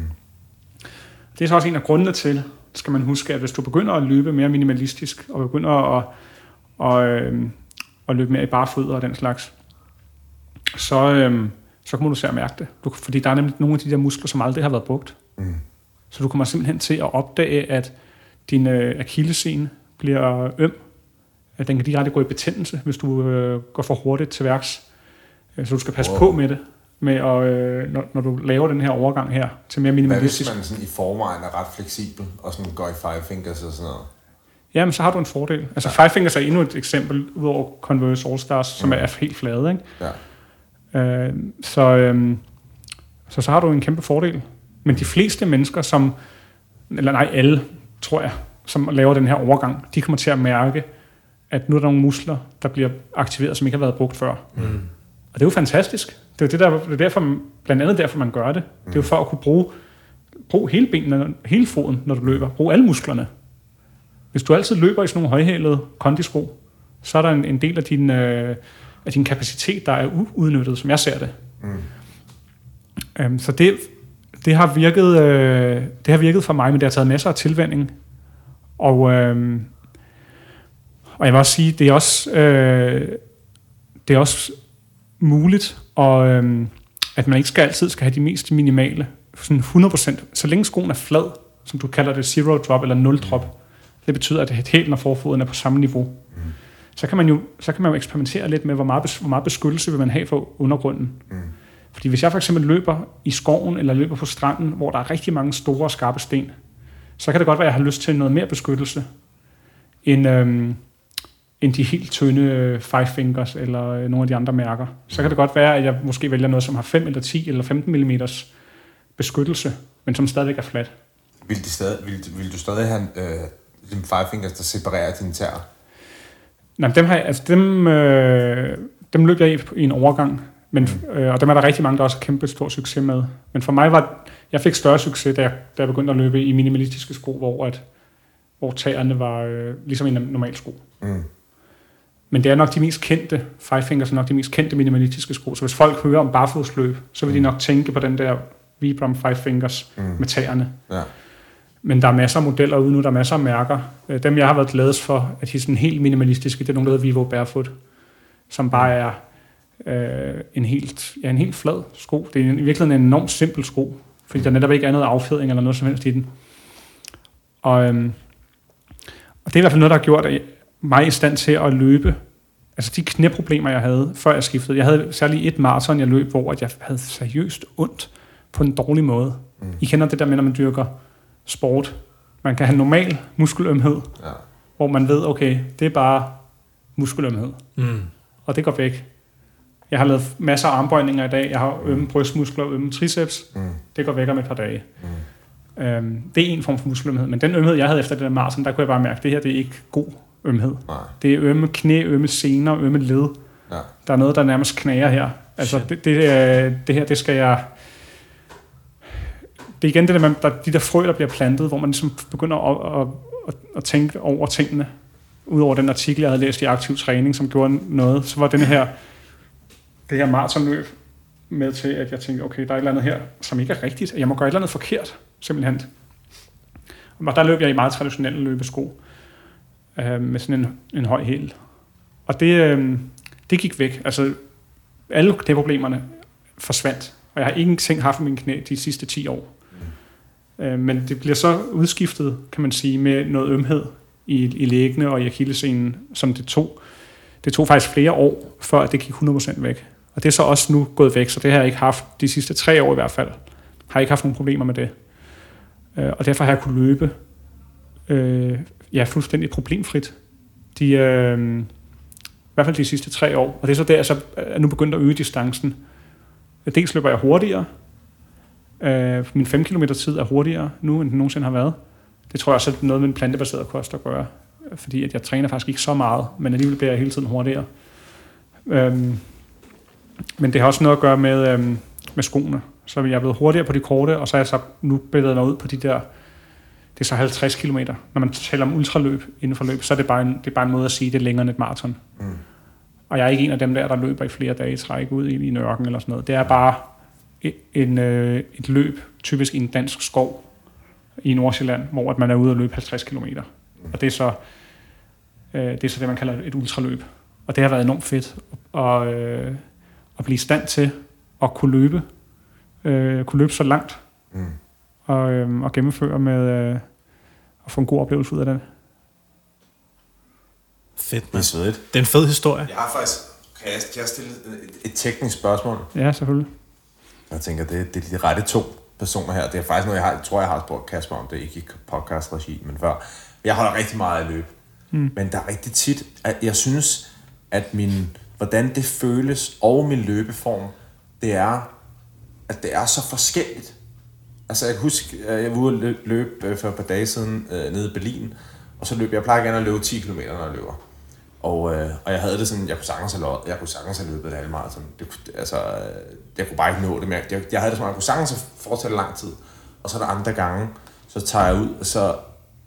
Det er så også en af grundene til, skal man huske, at hvis du begynder at løbe mere minimalistisk, og begynder at, at, øh, at løbe mere i bare fødder og den slags, så, øh, så kommer du til at mærke det. Du, fordi der er nemlig nogle af de der muskler, som aldrig har været brugt. Mm. Så du kommer simpelthen til at opdage, at din øh, akillescene bliver øm, at den kan direkte gå i betændelse, hvis du øh, går for hurtigt til værks. Øh, så du skal passe wow. på med det, med at, øh, når, når du laver den her overgang her til mere minimalistisk. Hvad hvis man sådan i forvejen er ret fleksibel, og sådan går i five fingers og sådan noget? Jamen, så har du en fordel. Altså, ja. five fingers er endnu et eksempel, udover Converse All Stars, som mm. er helt flade, ikke? Ja. Øh, så, øh, så så har du en kæmpe fordel. Men de fleste mennesker, som, eller nej, alle, tror jeg, som laver den her overgang, de kommer til at mærke, at nu er der nogle muskler, der bliver aktiveret, som ikke har været brugt før. Mm. Og det er jo fantastisk. Det er, det, der, det er derfor, blandt andet derfor, man gør det. Mm. Det er jo for at kunne bruge, bruge hele benene, hele foden, når du løber. Brug alle musklerne. Hvis du altid løber i sådan nogle højhælede kondisko, så er der en, en del af din, øh, af din kapacitet, der er udnyttet, som jeg ser det. Mm. Øhm, så det, det, har virket, øh, det har virket for mig, men det har taget masser af tilvænding. Og, øh, og jeg vil også sige, det er også, øh, det er også muligt, og, øh, at man ikke skal altid skal have de mest minimale, sådan 100%. Så længe skoen er flad, som du kalder det, zero drop eller nul drop, mm. det betyder, at hælen og forfoden er på samme niveau. Mm. Så kan, man jo, så kan man jo eksperimentere lidt med, hvor meget, hvor meget beskyttelse vil man have for undergrunden. Mm. Fordi hvis jeg for eksempel løber i skoven, eller løber på stranden, hvor der er rigtig mange store, skarpe sten, så kan det godt være, at jeg har lyst til noget mere beskyttelse, end, øhm, end de helt tynde øh, Five Fingers eller øh, nogle af de andre mærker. Så kan det godt være, at jeg måske vælger noget, som har 5 eller 10 eller 15 mm beskyttelse, men som stadigvæk er flat. Vil, de stadig, vil, vil du stadig have øh, dine Five Fingers, der separerer dine tæer? Nej, dem, har jeg, altså dem, øh, dem løb jeg i, i en overgang, men, mm. øh, og dem er der rigtig mange, der også har kæmpe stor succes med. Men for mig var, jeg fik større succes, da jeg, da jeg begyndte at løbe i minimalistiske sko, hvor, at, hvor tæerne var øh, ligesom en normal sko. Mm. Men det er nok de mest kendte, Five Fingers er nok de mest kendte minimalistiske sko. Så hvis folk hører om barfodsløb, så vil de mm. nok tænke på den der Vibram Five Fingers mm. med tæerne. Ja. Men der er masser af modeller ude nu, der er masser af mærker. Øh, dem, jeg har været gladest for, at de er sådan helt minimalistiske, det er nogle, der Vivo Barefoot, som bare er øh, en, helt, ja, en helt flad sko. Det er i virkeligheden en enormt simpel sko, fordi der netop ikke er noget affjedring eller noget som helst i den. Og, øhm, og det er i hvert fald noget, der har gjort, at mig i stand til at løbe. Altså de knæproblemer, jeg havde, før jeg skiftede. Jeg havde særlig et maraton, jeg løb, hvor jeg havde seriøst ondt på en dårlig måde. Mm. I kender det der med, når man dyrker sport. Man kan have normal muskelømhed, ja. hvor man ved, okay, det er bare muskelømhed. Mm. Og det går væk. Jeg har lavet masser af armbøjninger i dag. Jeg har ømme brystmuskler og ømme triceps. Mm. Det går væk om et par dage. Mm. Øhm, det er en form for muskelømhed. Men den ømhed, jeg havde efter det der maraton, der kunne jeg bare mærke, at det her det er ikke god ømhed. Nej. Det er ømme knæ, ømme sener, ømme led. Ja. Der er noget, der nærmest knager her. Altså, det, det, øh, det her, det skal jeg... Det er igen det der, der, de der frø, der bliver plantet, hvor man ligesom begynder at, at, at, at tænke over tingene. Udover den artikel, jeg havde læst i Aktiv Træning, som gjorde noget, så var den her, det her maratonløb med til, at jeg tænkte, okay, der er et eller andet her, som ikke er rigtigt. Jeg må gøre et eller andet forkert, simpelthen. Og der løb jeg i meget traditionelle løbesko, øh, med sådan en, en høj hæl. Og det, øh, det gik væk. Altså, alle de problemerne forsvandt. Og jeg har ingenting haft i mine knæ de sidste 10 år. Mm. Øh, men det bliver så udskiftet, kan man sige, med noget ømhed i, i læggene og i akillescenen, som det tog. Det tog faktisk flere år, før det gik 100% væk. Og det er så også nu gået væk, så det har jeg ikke haft de sidste tre år i hvert fald. Har jeg ikke haft nogen problemer med det. Øh, og derfor har jeg kunnet løbe øh, ja, fuldstændig problemfrit. De, øh, I hvert fald de sidste tre år. Og det er så der, jeg så er nu begyndt at øge distancen. Dels løber jeg hurtigere. Øh, min 5 km tid er hurtigere nu, end den nogensinde har været. Det tror jeg også er noget med en plantebaseret kost at gøre. Fordi at jeg træner faktisk ikke så meget, men alligevel bliver jeg hele tiden hurtigere. Øh, men det har også noget at gøre med, øh, med skoene. Så jeg er blevet hurtigere på de korte, og så er jeg så nu bevæget mig ud på de der, det er så 50 km. Når man taler om ultraløb inden for løb, så er det bare en, det er bare en måde at sige, at det er længere end et maraton. Mm. Og jeg er ikke en af dem der, der løber i flere dage i træk ud i, i nørken eller sådan noget. Det er bare en, en, øh, et løb, typisk i en dansk skov i Nordsjælland, hvor at man er ude og løbe 50 km. Mm. Og det er så øh, det er så det, man kalder et ultraløb. Og det har været enormt fedt at, øh, at blive i stand til at kunne løbe, øh, kunne løbe så langt, mm. og, øh, og gennemføre med øh, at få en god oplevelse ud af det. Fedt, man. Det er. Det er en fed historie. Jeg har faktisk... Kan jeg, kan jeg stille et, et teknisk spørgsmål? Ja, selvfølgelig. Jeg tænker, det, det er de rette to personer her. Det er faktisk noget, jeg, har, jeg tror, jeg har spurgt Kasper om det, ikke i podcast-regi, men før. Jeg holder rigtig meget af løb. Mm. Men der er rigtig tit, at jeg synes, at min, hvordan det føles og min løbeform, det er, at det er så forskelligt. Altså jeg kan huske, jeg var ude at løbe øh, for et par dage siden øh, nede i Berlin, og så løb jeg, plejer gerne at løbe 10 km, når jeg løber. Og, øh, og jeg havde det sådan, jeg kunne sagtens have, løbet, jeg kunne sagtens have løbet et halvmarathon. Det, altså, jeg kunne bare ikke nå det mere. Jeg, jeg havde det sådan, jeg kunne sagtens fortsætte lang tid. Og så er der andre gange, så tager jeg ud, og så,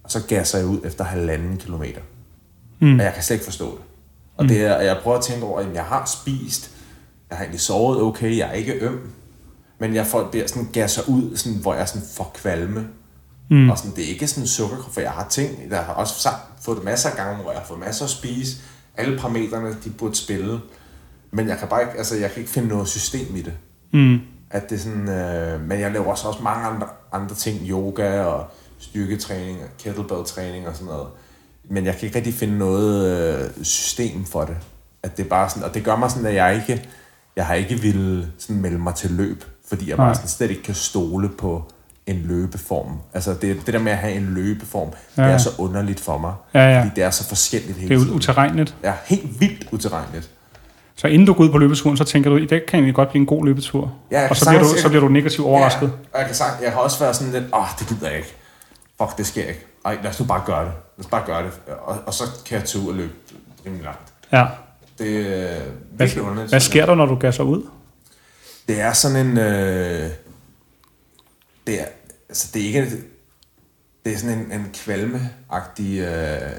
og så gasser jeg ud efter halvanden kilometer. Mm. Og jeg kan slet ikke forstå det. Og mm. det er, jeg prøver at tænke over, at jeg har spist, jeg har egentlig sovet okay, jeg er ikke øm, men jeg får, bliver sådan gasser ud, sådan, hvor jeg sådan får kvalme. Mm. Og sådan, det er ikke sådan sukker, for jeg har ting, jeg har også sagt, fået det masser af gange, hvor jeg har fået masser at spise. Alle parametrene, de burde spille. Men jeg kan bare ikke, altså, jeg kan ikke finde noget system i det. Mm. At det er sådan, øh, men jeg laver også, også mange andre, andre ting, yoga og styrketræning, kettlebell-træning og sådan noget men jeg kan ikke rigtig finde noget øh, system for det. At det er bare sådan, og det gør mig sådan, at jeg ikke, jeg har ikke ville sådan melde mig til løb, fordi jeg bare sådan slet ikke kan stole på en løbeform. Altså det, det der med at have en løbeform, ja. det er så underligt for mig. Ja, ja. Fordi det er så forskelligt hele Det er tiden. uterrenligt. Ja, helt vildt uterrenligt. Så inden du går ud på løbeturen, så tænker du, det kan egentlig godt blive en god løbetur. Ja, og så bliver, du, så bliver du negativt overrasket. Ja, og jeg, kan sagt, jeg har også været sådan lidt, åh, oh, det gider jeg ikke. Fuck, det sker ikke. Ej, lad os nu bare gøre det. Lad os bare gøre det. Og, og så kan jeg tage ud og løbe rimelig langt. Ja. Det er hvad, underligt. Hvad sker der, når du gasser ud? Det er sådan en... Øh, det er, altså det er ikke... Det er sådan en, en kvalmeagtig... Øh,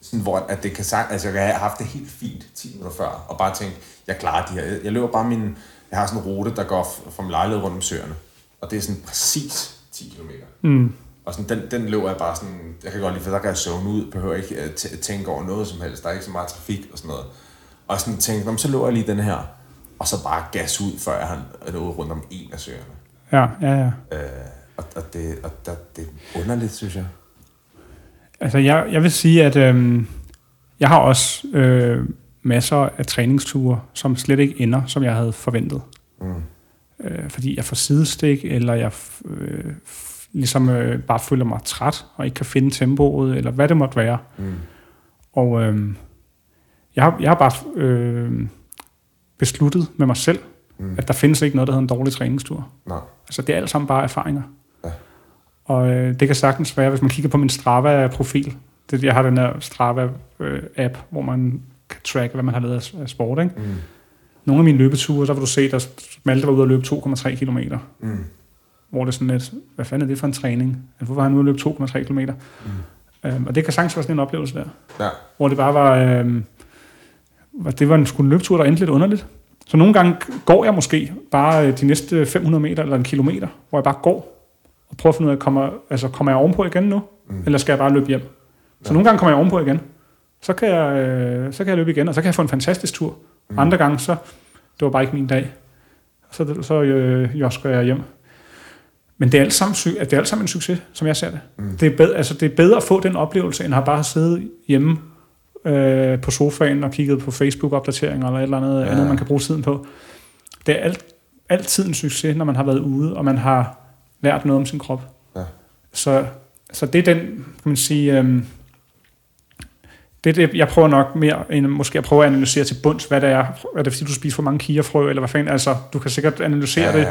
sådan, hvor at det kan sagt, altså jeg har haft det helt fint 10 minutter før, og bare tænkt, jeg klarer de her. Jeg, løber bare min, jeg har sådan en rute, der går fra min lejlighed rundt om søerne, og det er sådan præcis 10 km. Mm. Og sådan, den, den løber jeg bare sådan, jeg kan godt lide, for der kan jeg zone ud, behøver ikke at tænke over noget som helst, der er ikke så meget trafik og sådan noget. Og sådan tænkte, så løber jeg lige den her, og så bare gas ud, før har nået rundt om en af søerne. Ja, ja, ja. Øh, og, og, det, og der, det er underligt, synes jeg. Altså, jeg, jeg vil sige, at øh, jeg har også øh, masser af træningsture, som slet ikke ender, som jeg havde forventet. Mm. Øh, fordi jeg får sidestik, eller jeg øh, ligesom øh, bare føler mig træt, og ikke kan finde tempoet, eller hvad det måtte være. Mm. Og øh, jeg, har, jeg har bare øh, besluttet med mig selv, mm. at der findes ikke noget, der hedder en dårlig træningstur. Nej. Altså det er alt sammen bare erfaringer. Ja. Og øh, det kan sagtens være, hvis man kigger på min Strava-profil, det, jeg har den her Strava-app, hvor man kan tracke, hvad man har lavet af sport. Ikke? Mm. Nogle af mine løbeture, så vil du se, at Malte var ude og løbe 2,3 km. Mm hvor det er sådan lidt, hvad fanden er det for en træning? Altså, hvorfor har han nu løbet 2,3 km? Mm. Øhm, og det kan sagtens være sådan en oplevelse der. Ja. Hvor det bare var, øhm, det var en, skulle en løbetur, der endte lidt underligt. Så nogle gange går jeg måske bare øh, de næste 500 meter eller en kilometer, hvor jeg bare går, og prøve at finde ud af, kommer, altså, kommer jeg ovenpå igen nu? Mm. Eller skal jeg bare løbe hjem? Så ja. nogle gange kommer jeg ovenpå igen. Så kan jeg, øh, så kan jeg løbe igen, og så kan jeg få en fantastisk tur. Mm. Andre gange, så det var bare ikke min dag. Så, så øh, josker jeg hjem. Men det er alt sammen, det er alt sammen en succes, som jeg ser det. Mm. Det, er bedre, altså, det er bedre at få den oplevelse, end at bare sidde hjemme øh, på sofaen og kigget på Facebook-opdateringer eller et eller andet, ja. andet, man kan bruge tiden på. Det er alt, altid en succes, når man har været ude, og man har lært noget om sin krop. Ja. Så, så det er den, kan man sige, øh, det er det, jeg prøver nok mere, end måske at prøve at analysere til bunds, hvad det er. Er det fordi, du spiser for mange kiafrø, eller hvad fanden? Altså, du kan sikkert analysere ja, ja. det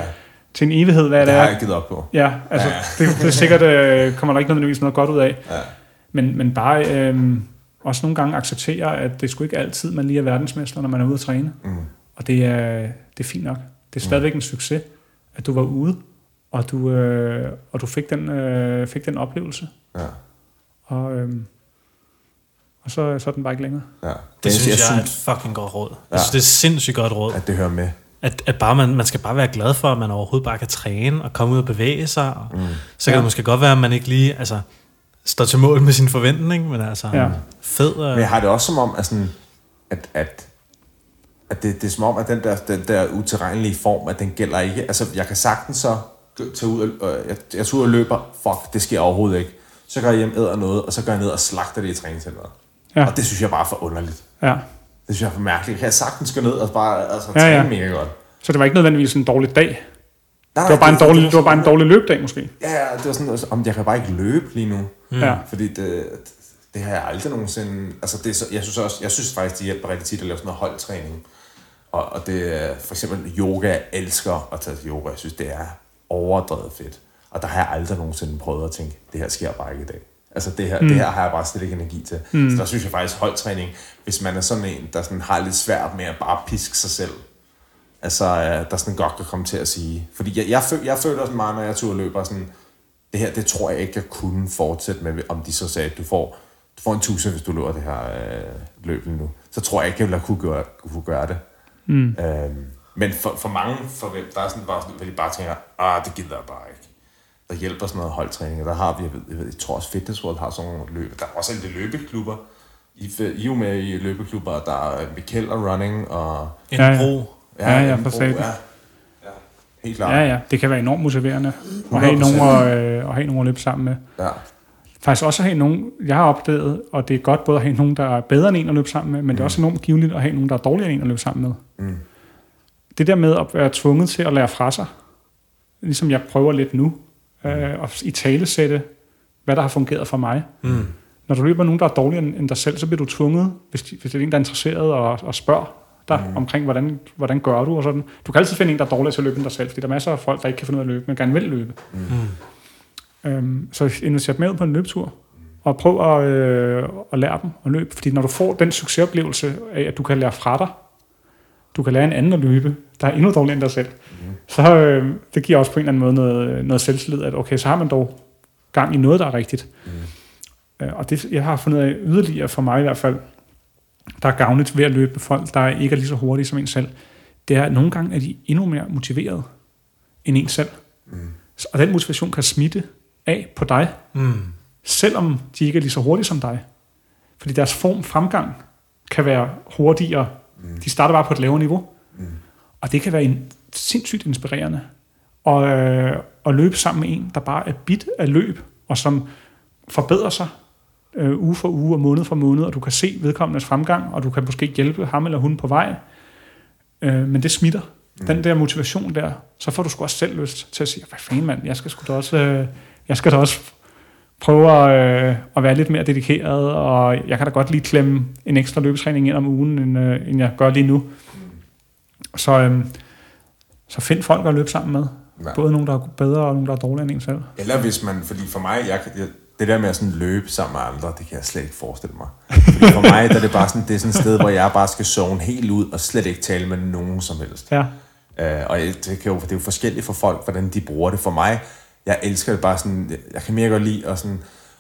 til en evighed, hvad det, det er. Det har jeg givet op på. Ja, altså, ja. Det, det er sikkert, øh, kommer der ikke nødvendigvis noget godt ud af. Ja. Men, men bare øh, også nogle gange acceptere, at det sgu ikke altid, man lige er verdensmester, når man er ude at træne. Mm. Og det er, det er fint nok. Det er stadigvæk mm. en succes, at du var ude, og du, øh, og du fik, den, øh, fik den oplevelse. Ja. Og, øh, og så, så er den bare ikke længere. Ja. Det, det synes jeg, jeg er et fucking godt råd. Ja. Jeg synes, det er sindssygt godt råd. At det hører med. At, at bare man, man skal bare være glad for, at man overhovedet bare kan træne og komme ud og bevæge sig. Og mm. Så kan ja. det måske godt være, at man ikke lige altså, står til mål med sin forventning, men altså ja. fed. Og... Men jeg har det også som om, at, sådan, at, at, at det, det er som om, at den der, den der utilregnelige form, at den gælder ikke. Altså, jeg kan sagtens så tage ud og, jeg, jeg tager ud og løber, fuck, det sker overhovedet ikke. Så går jeg hjem, æder noget, og så går jeg ned og slagter det i træningscenteret. Ja. Og det synes jeg bare er for underligt. Ja. Det synes jeg er for mærkeligt. Kan jeg sagtens gå ned og bare altså, ja, ja. mega godt. Så det var ikke nødvendigvis en dårlig dag? Nej, det var bare, det, en, dårlig, det var bare en dårlig løbdag, måske? Ja, ja det var sådan, om jeg kan bare ikke løbe lige nu. Mm. Ja. Fordi det, det har jeg aldrig nogensinde... Altså, det så, jeg, synes også, jeg synes faktisk, det hjælper rigtig tit at lave sådan noget holdtræning. Og, og det er for eksempel yoga, jeg elsker at tage til yoga. Jeg synes, det er overdrevet fedt. Og der har jeg aldrig nogensinde prøvet at tænke, det her sker bare ikke i dag. Altså det her, mm. det her har jeg bare slet ikke energi til. Mm. Så der synes jeg faktisk holdtræning, hvis man er sådan en, der sådan har lidt svært med at bare piske sig selv, altså der sådan godt kan komme til at sige. Fordi jeg, jeg, føl, jeg føler sådan meget, når jeg tur løber sådan, det her, det tror jeg ikke, jeg kunne fortsætte med, om de så sagde, at du får, du får en tusind, hvis du løber det her øh, løb nu. Så tror jeg ikke, jeg ville kunne gøre, kunne gøre det. Mm. Øhm, men for, for mange, for hvem, der er sådan bare sådan, hvor de bare tænker, ah, det gider jeg bare ikke der hjælper sådan noget holdtræning. Og der har vi, jeg, ved, jeg, ved, jeg tror også Fitness World har sådan nogle løb. Der er også en del løbeklubber. I, I er jo med i løbeklubber, der er Mikkel og Running og... En ja, bro. Ja, ja, ja, for ja. ja. Helt klart. Ja, ja. Det kan være enormt motiverende at have, nogen at, øh, at have nogen at løbe sammen med. Ja. Faktisk også at have nogen, jeg har opdaget, og det er godt både at have nogen, der er bedre end en at løbe sammen med, men mm. det er mm. også enormt giveligt at have nogen, der er dårligere end en at løbe sammen med. Mm. Det der med at være tvunget til at lære fra sig, ligesom jeg prøver lidt nu, øh, og i tale sætte, hvad der har fungeret for mig. Mm. Når du løber nogen, der er dårligere end dig selv, så bliver du tvunget, hvis, de, hvis det er en, der er interesseret, og, og spørger dig mm. omkring, hvordan, hvordan gør du og sådan. Du kan altid finde en, der er dårligere til at løbe end dig selv, fordi der er masser af folk, der ikke kan finde ud af at løbe, men gerne vil løbe. Mm. Øhm, så inviter dem med ud på en løbetur, og prøv at, øh, at lære dem at løbe. Fordi når du får den succesoplevelse af, at du kan lære fra dig, du kan lære en anden at løbe, der er endnu dårligere end dig selv, mm. så øh, det giver også på en eller anden måde noget, noget selvtillid, at okay, så har man dog gang i noget, der er rigtigt. Mm. Øh, og det, jeg har fundet af yderligere for mig i hvert fald, der er gavnligt ved at løbe med folk, der ikke er lige så hurtige som en selv, det er, at nogle gange er de endnu mere motiveret end en selv. Mm. Og den motivation kan smitte af på dig, mm. selvom de ikke er lige så hurtige som dig. Fordi deres form fremgang kan være hurtigere Mm. De starter bare på et lavere niveau. Mm. Og det kan være en, sindssygt inspirerende. Og, øh, at løbe sammen med en, der bare er bit af løb, og som forbedrer sig øh, uge for uge og måned for måned, og du kan se vedkommendes fremgang, og du kan måske hjælpe ham eller hun på vej. Øh, men det smitter. Mm. Den der motivation der, så får du sgu også selv lyst til at sige, hvad fanden mand, jeg skal sgu da også, øh, jeg skal da også prøve at, øh, at være lidt mere dedikeret, og jeg kan da godt lige klemme en ekstra løbetræning ind om ugen, end, øh, end jeg gør lige nu. Så, øh, så find folk at løbe sammen med. Ja. Både nogen, der er bedre, og nogen, der er dårligere end en selv. Eller hvis man, fordi for mig, jeg, jeg, det der med at sådan løbe sammen med andre, det kan jeg slet ikke forestille mig. Fordi for mig der er det bare sådan, det er sådan et sted, hvor jeg bare skal zone helt ud, og slet ikke tale med nogen som helst. Ja. Uh, og det, kan jo, det er jo forskelligt for folk, hvordan de bruger det. For mig, jeg elsker det bare sådan, jeg kan mere godt lide, og, sådan,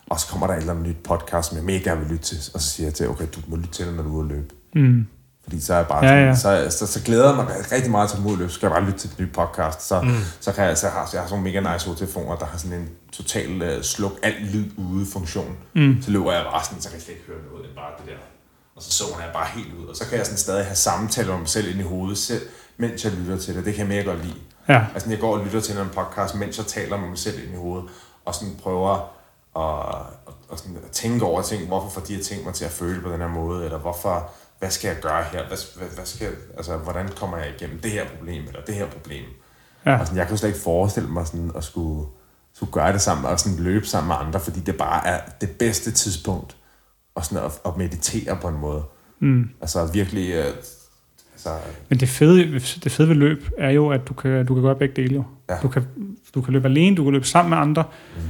og så kommer der et eller andet nyt podcast, som jeg mega gerne vil lytte til, og så siger jeg til, okay, du må lytte til, når du er ude at løbe. Mm. Fordi så er jeg bare ja, ja. Så, så, så, glæder jeg mig rigtig meget til modløb. Så skal jeg bare lytte til den nye podcast. Så, mm. så, kan jeg, så har, jeg har sådan nogle mega nice hovedtelefoner, der har sådan en total uh, sluk alt lyd ude funktion. Mm. Så løber jeg bare sådan, så kan jeg slet ikke høre noget end bare det der. Og så zoner jeg bare helt ud. Og så kan jeg sådan stadig have samtaler om mig selv ind i hovedet, selv, mens jeg lytter til det. Det kan jeg mega godt lide. Ja. Altså, jeg går og lytter til en podcast, mens jeg taler med mig selv ind i hovedet, og sådan prøver at, at, at, sådan at tænke over ting. Hvorfor får de her ting mig til at føle på den her måde? Eller hvorfor, hvad skal jeg gøre her? Hvad, hvad, hvad skal, altså, hvordan kommer jeg igennem det her problem, eller det her problem? Ja. Og sådan, jeg kan jo slet ikke forestille mig sådan, at skulle, skulle gøre det sammen, og sådan løbe sammen med andre, fordi det bare er det bedste tidspunkt og sådan at, at meditere på en måde. Mm. Altså virkelig... Uh, altså, Men det fede, det fede ved løb er jo, at du kan, du kan gøre begge dele jo. Ja. Du, kan, du kan løbe alene, du kan løbe sammen med andre. Mm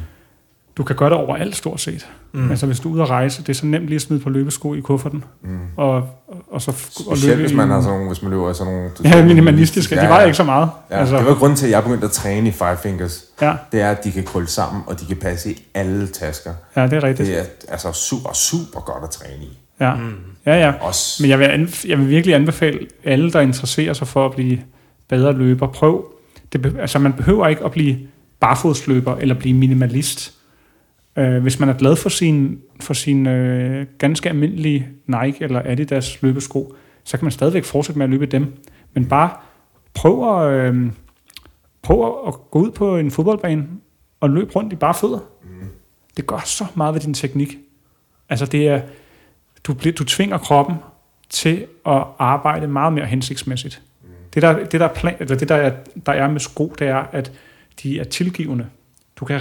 du kan gøre det overalt stort set. Mm. Altså hvis du er ude at rejse, det er så nemt lige at smide på løbesko i kufferten. Mm. Og, og så og løbe hvis man har sådan nogle, hvis man løber sådan nogle... Ja, minimalistiske. Ja, det var ikke så meget. Ja, altså. Det var grunden til, at jeg begyndte at træne i Five Fingers. Ja. Det er, at de kan krølle sammen, og de kan passe i alle tasker. Ja, det er rigtigt. Det er altså super, super godt at træne i. Ja, mm. ja, ja. Også. Men jeg vil, jeg vil virkelig anbefale alle, der interesserer sig for at blive bedre løber, prøv. Det, altså man behøver ikke at blive barfodsløber eller blive minimalist Øh, hvis man er glad for sin, for sin øh, ganske almindelige Nike eller Adidas løbesko, så kan man stadigvæk fortsætte med at løbe dem. Men bare prøv at, øh, prøv at gå ud på en fodboldbane og løbe rundt i bare fødder. Mm. Det gør så meget ved din teknik. Altså det er, du, bliver, du tvinger kroppen til at arbejde meget mere hensigtsmæssigt. Mm. Det, der, det, der, plan, eller det der, er, der er med sko, det er, at de er tilgivende. Du kan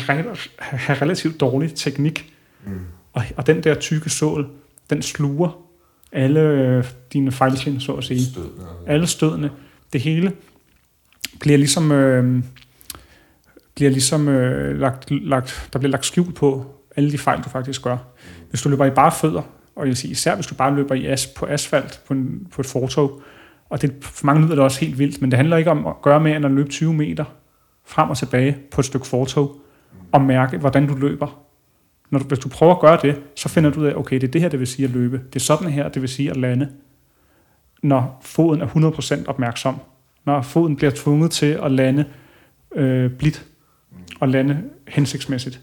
have relativt dårlig teknik, mm. og, og den der tykke sål, den sluger alle øh, dine fejltrin, så at sige. Stødene. Alle stødene. Det hele bliver ligesom, øh, bliver ligesom øh, lagt, lagt, der bliver lagt skjul på alle de fejl, du faktisk gør. Mm. Hvis du løber i bare fødder, og jeg vil sige, især hvis du bare løber i as, på asfalt på, en, på et fortog, og det, for mange lyder det også helt vildt, men det handler ikke om at gøre mere end at løbe 20 meter frem og tilbage på et stykke fortog at mærke, hvordan du løber. Når du, hvis du prøver at gøre det, så finder du ud af, okay, det er det her, det vil sige at løbe. Det er sådan her, det vil sige at lande. Når foden er 100% opmærksom. Når foden bliver tvunget til at lande øh, blidt og lande hensigtsmæssigt.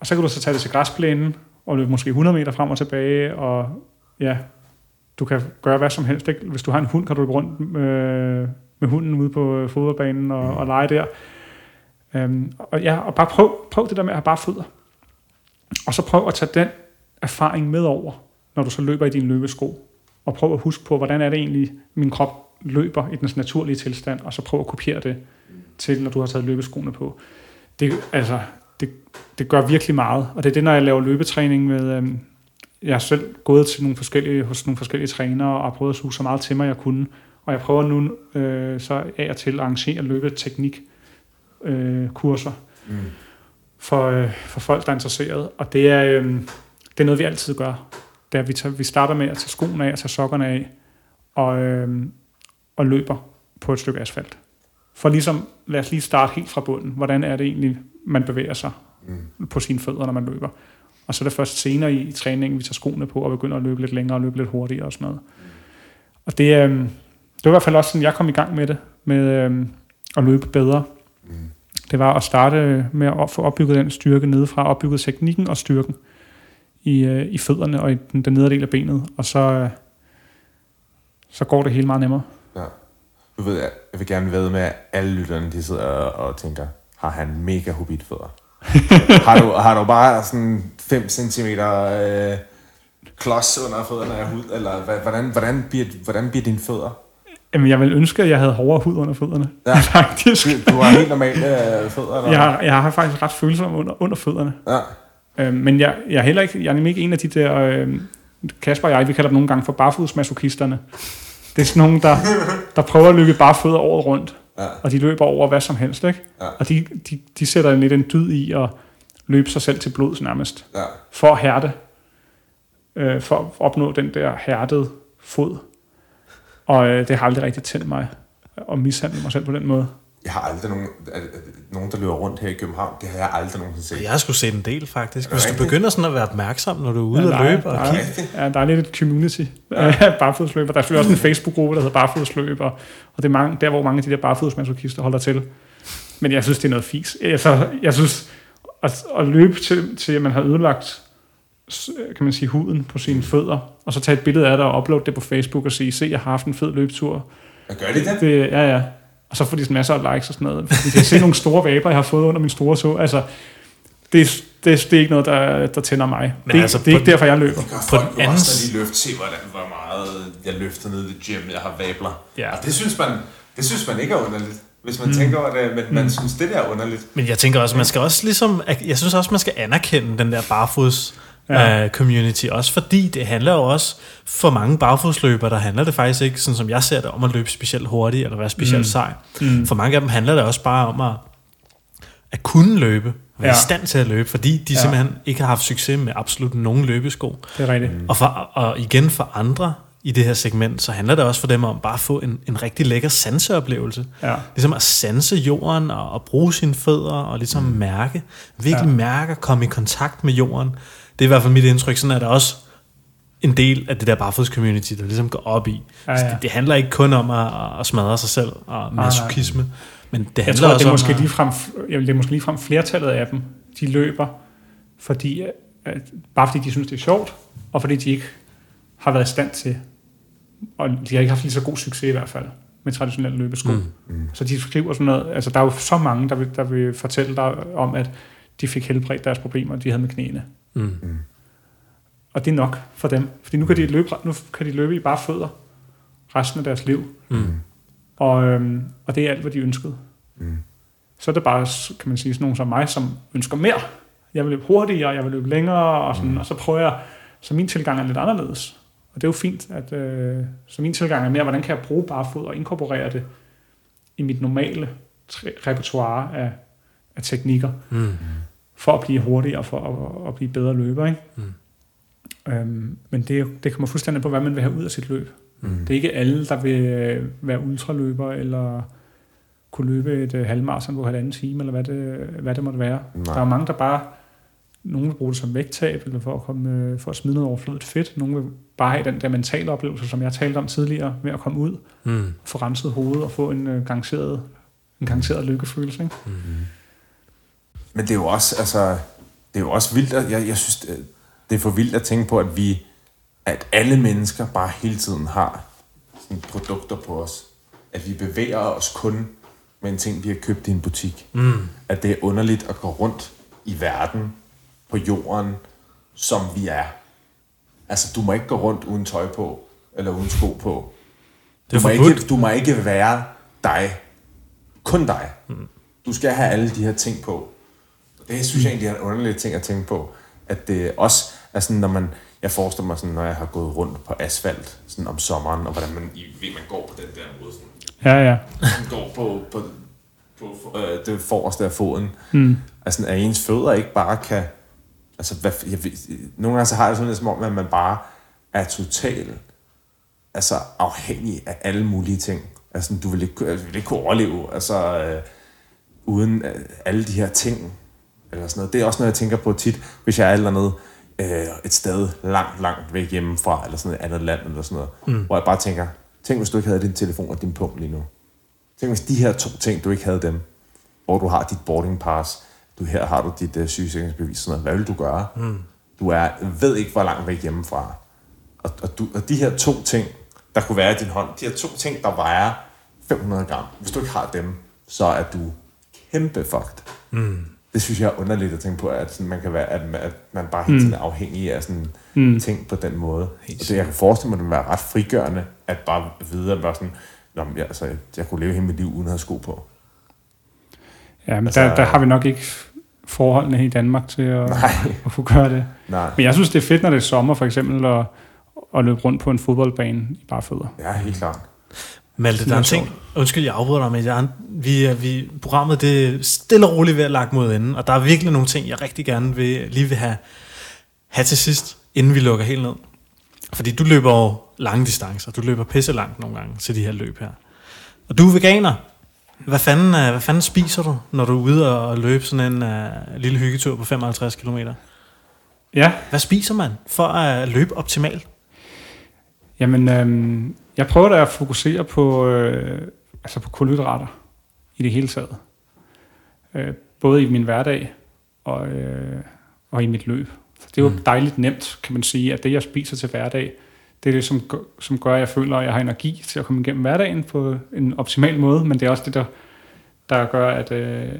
Og så kan du så tage det til græsplænen og løbe måske 100 meter frem og tilbage, og ja, du kan gøre hvad som helst. Ikke? Hvis du har en hund, kan du løbe rundt øh, med hunden ude på fodboldbanen og, og lege der. Øhm, og, ja, og bare prøv, prøv det der med at have bare fødder. Og så prøv at tage den erfaring med over, når du så løber i din løbesko. Og prøv at huske på, hvordan er det egentlig, min krop løber i dens naturlige tilstand, og så prøv at kopiere det til, når du har taget løbeskoene på. Det, altså, det, det gør virkelig meget, og det er det, når jeg laver løbetræning med... Øhm, jeg har selv gået til nogle forskellige, hos nogle forskellige trænere og prøvet at suge så meget til mig, jeg kunne. Og jeg prøver nu øh, så af og til at arrangere løbeteknik, øh, kurser mm. for, øh, for folk, der er interesseret. Og det er, øh, det er noget, vi altid gør. Det er, vi, tager, vi starter med at tage skoene af og tage sokkerne af og, øh, og løber på et stykke asfalt. For ligesom, lad os lige starte helt fra bunden. Hvordan er det egentlig, man bevæger sig mm. på sine fødder, når man løber? Og så er det først senere i, i træningen, vi tager skoene på og begynder at løbe lidt længere og løbe lidt hurtigere og sådan noget. Og det, øh, det var i hvert fald også sådan, jeg kom i gang med det, med øh, at løbe bedre. Mm. Det var at starte med at få opbygget den styrke nedefra, opbygget teknikken og styrken i, øh, i fødderne og i den, den nedre del af benet, og så, øh, så går det hele meget nemmere. Ja. Du ved, jeg, jeg vil gerne ved med, at alle lytterne de sidder og tænker, har han mega hobbitfødder? har, du, har du bare sådan 5 cm øh, klods under fødderne af hud, eller hvordan, hvordan, bliver, hvordan bliver dine fødder? Jamen, jeg vil ønske, at jeg havde hårdere hud under fødderne. Ja, faktisk. Du, du har helt normale øh, fødder? Eller? Jeg, har, jeg har faktisk ret følsomme under, under fødderne. Ja. Øhm, men jeg, jeg, er heller ikke, jeg er nemlig ikke en af de der... Øh, Kasper og jeg, vi kalder dem nogle gange for barfodsmasokisterne. Det er sådan nogle, der, der prøver at løbe barfødder året rundt. Ja. Og de løber over hvad som helst, ikke? Ja. Og de, de, de sætter lidt en dyd i at løbe sig selv til blods nærmest. Ja. For at hærde. Øh, for at opnå den der hærdede fod. Og øh, det har aldrig rigtig tændt mig at mishandle mig selv på den måde. jeg har aldrig nogen, nogen, der løber rundt her i København. Det har jeg aldrig nogensinde set. Jeg har skulle se en del, faktisk. Hvis du begynder sådan at være opmærksom, når du er ude ja, og løbe og kigge. Ja, der er lidt et community af ja. barfodsløber. Der er selvfølgelig også en Facebook-gruppe, der hedder barfodsløber. Og det er mange, der, hvor mange af de der barfodsmasochister holder til. Men jeg synes, det er noget fis. Altså, jeg synes, at, at løbe til, til, at man har ødelagt kan man sige, huden på sine fødder, og så tage et billede af det og uploade det på Facebook og sige, se, jeg har haft en fed løbetur. Hvad gør de det? det ja, ja. Og så får de masser af likes og sådan noget. De kan se nogle store vaber, jeg har fået under min store så. Altså, det, det, det er ikke noget, der, der tænder mig. Men det, altså, det er ikke derfor, jeg løber. Det gør folk på den anden også, de løft. Se, hvordan, hvor meget jeg løfter ned i gym, jeg har vabler. Ja. Og det synes man, det synes man ikke er underligt hvis man mm. tænker over det, men man mm. synes, det der er underligt. Men jeg tænker også, man skal også ligesom, jeg synes også, man skal anerkende den der barfods ja. uh, community, også fordi det handler jo også, for mange barfodsløbere, der handler det faktisk ikke, sådan som jeg ser det, om at løbe specielt hurtigt, eller være specielt mm. sej. Mm. For mange af dem handler det også bare om at, at kunne løbe, være ja. i stand til at løbe, fordi de ja. simpelthen ikke har haft succes med absolut nogen løbesko. Det er rigtigt. Og, for, og igen for andre, i det her segment, så handler det også for dem om bare at få en, en rigtig lækker sanseoplevelse. Ja. Ligesom at sanse jorden og, og bruge sine fødder og ligesom mm. mærke, virkelig ja. mærke at komme i kontakt med jorden. Det er i hvert fald mit indtryk, sådan er der også en del af det der barfods-community, der ligesom går op i. Ja, ja. Det, det handler ikke kun om at, at smadre sig selv og masochisme, ah, men det handler jeg tror, også det er måske om... Lige frem, det er måske ligefrem flertallet af dem, de løber, fordi, at, bare fordi de synes, det er sjovt, og fordi de ikke har været i stand til og de har ikke haft lige så god succes i hvert fald med traditionelle løbesko. Mm. Mm. Så de skriver sådan noget, altså der er jo så mange, der vil, der vil fortælle dig om, at de fik helbredt deres problemer, de havde med knæene. Mm. Mm. Og det er nok for dem, fordi nu kan de løbe, nu kan de løbe i bare fødder resten af deres liv. Mm. Og, øhm, og det er alt, hvad de ønskede. Mm. Så er det bare, kan man sige, sådan nogen som mig, som ønsker mere. Jeg vil løbe hurtigere, jeg vil løbe længere, og, sådan, mm. og så prøver jeg, så min tilgang er lidt anderledes. Og det er jo fint, at øh, så min tilgang er mere, hvordan kan jeg bruge barefod og inkorporere det i mit normale repertoire af, af teknikker, mm. For at blive hurtigere og for at, at blive bedre løber. Ikke? Mm. Øhm, men det, det kommer fuldstændig på, hvad man vil have ud af sit løb. Mm. Det er ikke alle, der vil øh, være ultraløber, eller kunne løbe et halvmarathon på halvanden time, eller hvad det, hvad det måtte være. Nej. Der er mange, der bare nogle vil bruge det som vægttab, eller for at, komme, øh, for at smide noget overflødigt fedt. Nogle vil bare have den der mentale oplevelse, som jeg talte om tidligere, med at komme ud, mm. få renset hovedet og få en uh, garanteret, en garanteret lykkefølelse. Ikke? Mm-hmm. Men det er jo også, altså, det er jo også vildt, at jeg, jeg synes, det er for vildt at tænke på, at vi, at alle mennesker bare hele tiden har sådan produkter på os. At vi bevæger os kun med en ting, vi har købt i en butik. Mm. At det er underligt at gå rundt i verden på jorden, som vi er. Altså, du må ikke gå rundt uden tøj på, eller uden sko på. Du, må ikke, du må ikke være dig. Kun dig. Mm. Du skal have alle de her ting på. Det synes jeg egentlig er en underlig ting at tænke på. At det også er sådan, når man... Jeg forestiller mig sådan, når jeg har gået rundt på asfalt sådan om sommeren, og hvordan man, I, man går på den der måde. Sådan, ja, ja. Man går på, på, på øh, det forreste af foden. Mm. Altså, at ens fødder ikke bare kan altså, hvad, jeg, nogle gange så har jeg sådan lidt som om, at man bare er totalt altså, afhængig af alle mulige ting. Altså, du vil ikke, du vil ikke kunne overleve, altså, øh, uden øh, alle de her ting. Eller sådan noget. Det er også noget, jeg tænker på tit, hvis jeg er et eller andet, øh, et sted langt, langt væk hjemmefra, eller sådan et andet land, eller sådan noget, mm. hvor jeg bare tænker, tænk hvis du ikke havde din telefon og din punkt lige nu. Tænk hvis de her to ting, du ikke havde dem, hvor du har dit boarding pass, du her har du dit uh, sygesikringsbevis, sådan noget. hvad vil du gøre? Mm. Du er, ved ikke, hvor langt væk hjemmefra. Og, og, du, og de her to ting, der kunne være i din hånd, de her to ting, der vejer 500 gram, hvis du ikke har dem, så er du kæmpe fucked. Mm. Det synes jeg er underligt at tænke på, at sådan, man kan være, at man, at man bare helt mm. er afhængig af sådan mm. ting på den måde. Helt og det, jeg kan forestille mig, at det være ret frigørende, at bare vide, at bare sådan, Nå, jeg, altså, jeg kunne leve hele mit liv uden at have sko på. Ja, men altså, der, der har vi nok ikke forholdene i Danmark til at, at kunne gøre det. Nej. Men jeg synes, det er fedt, når det er sommer for eksempel, at, at løbe rundt på en fodboldbane i bare fødder. Ja, helt klart. Malte, der er en ting, undskyld, jeg afbryder dig, men jeg, vi, vi, programmet det er stille og roligt ved at lagt mod enden, og der er virkelig nogle ting, jeg rigtig gerne vil, lige vil have, have til sidst, inden vi lukker helt ned. Fordi du løber jo lange distancer, du løber pisse langt nogle gange til de her løb her. Og du er veganer, Hvad fanden, uh, hvad fanden spiser du, når du er ude og løbe sådan en uh, lille hyggetur på 55 km? Ja. Hvad spiser man for at løbe optimalt? Jamen, øhm, jeg prøver da at fokusere på, øh, altså på kulhydrater i det hele taget. Øh, både i min hverdag og, øh, og i mit løb. Så det er jo mm. dejligt nemt, kan man sige, at det, jeg spiser til hverdag, det er det, som, som gør, at jeg føler, at jeg har energi til at komme igennem hverdagen på en optimal måde, men det er også det, der, der gør, at, øh,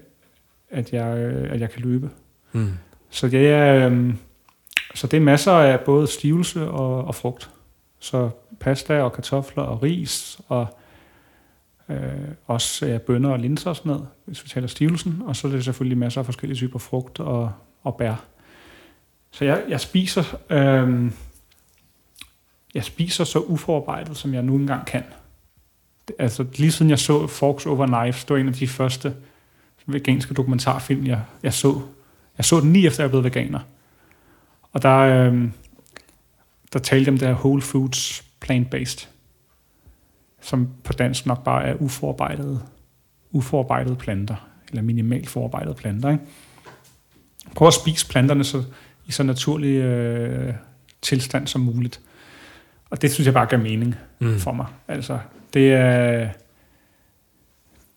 at, jeg, øh, at jeg kan løbe. Mm. Så, det er, øh, så det er masser af både stivelse og, og frugt. Så pasta og kartofler og ris og øh, også ja, bønner og linser og sådan noget, hvis vi taler stivelsen. Og så er det selvfølgelig masser af forskellige typer frugt og, og bær. Så jeg, jeg spiser øh, jeg spiser så uforarbejdet, som jeg nu engang kan. Altså lige siden jeg så Forks Over Knives, det var en af de første veganske dokumentarfilm, jeg, jeg så. Jeg så den lige efter, jeg blev veganer. Og der, øh, der talte om det her whole foods plant-based, som på dansk nok bare er uforarbejdede, uforarbejdede planter, eller minimalt forarbejdede planter. Ikke? Prøv at spise planterne så, i så naturlig øh, tilstand som muligt. Og det synes jeg bare giver mening mm. for mig. Altså, det, er,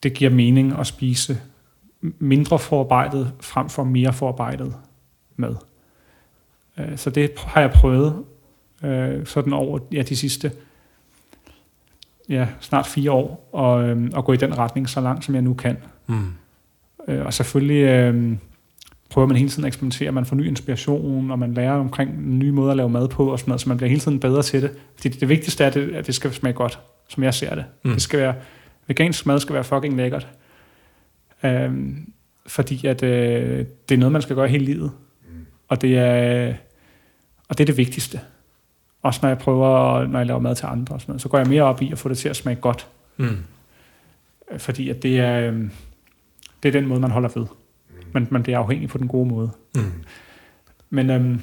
det giver mening at spise mindre forarbejdet frem for mere forarbejdet mad. Øh, så det har jeg prøvet øh, sådan over ja, de sidste ja, snart fire år, og, øh, og gå i den retning så langt, som jeg nu kan. Mm. Øh, og selvfølgelig øh, prøver man hele tiden at eksperimentere, man får ny inspiration, og man lærer omkring nye måder at lave mad på, og sådan noget, så man bliver hele tiden bedre til det. Fordi det, det vigtigste er, at det, at det skal smage godt, som jeg ser det. Mm. Det skal være, vegansk mad skal være fucking lækkert. Øh, fordi at, øh, det er noget, man skal gøre hele livet. Mm. Og det er, og det er det vigtigste. Også når jeg prøver, når jeg laver mad til andre og sådan noget, så går jeg mere op i at få det til at smage godt. Mm. Fordi at det er, øhm, det er den måde, man holder ved. Men man bliver afhængig på den gode måde. Mm. Men, øhm,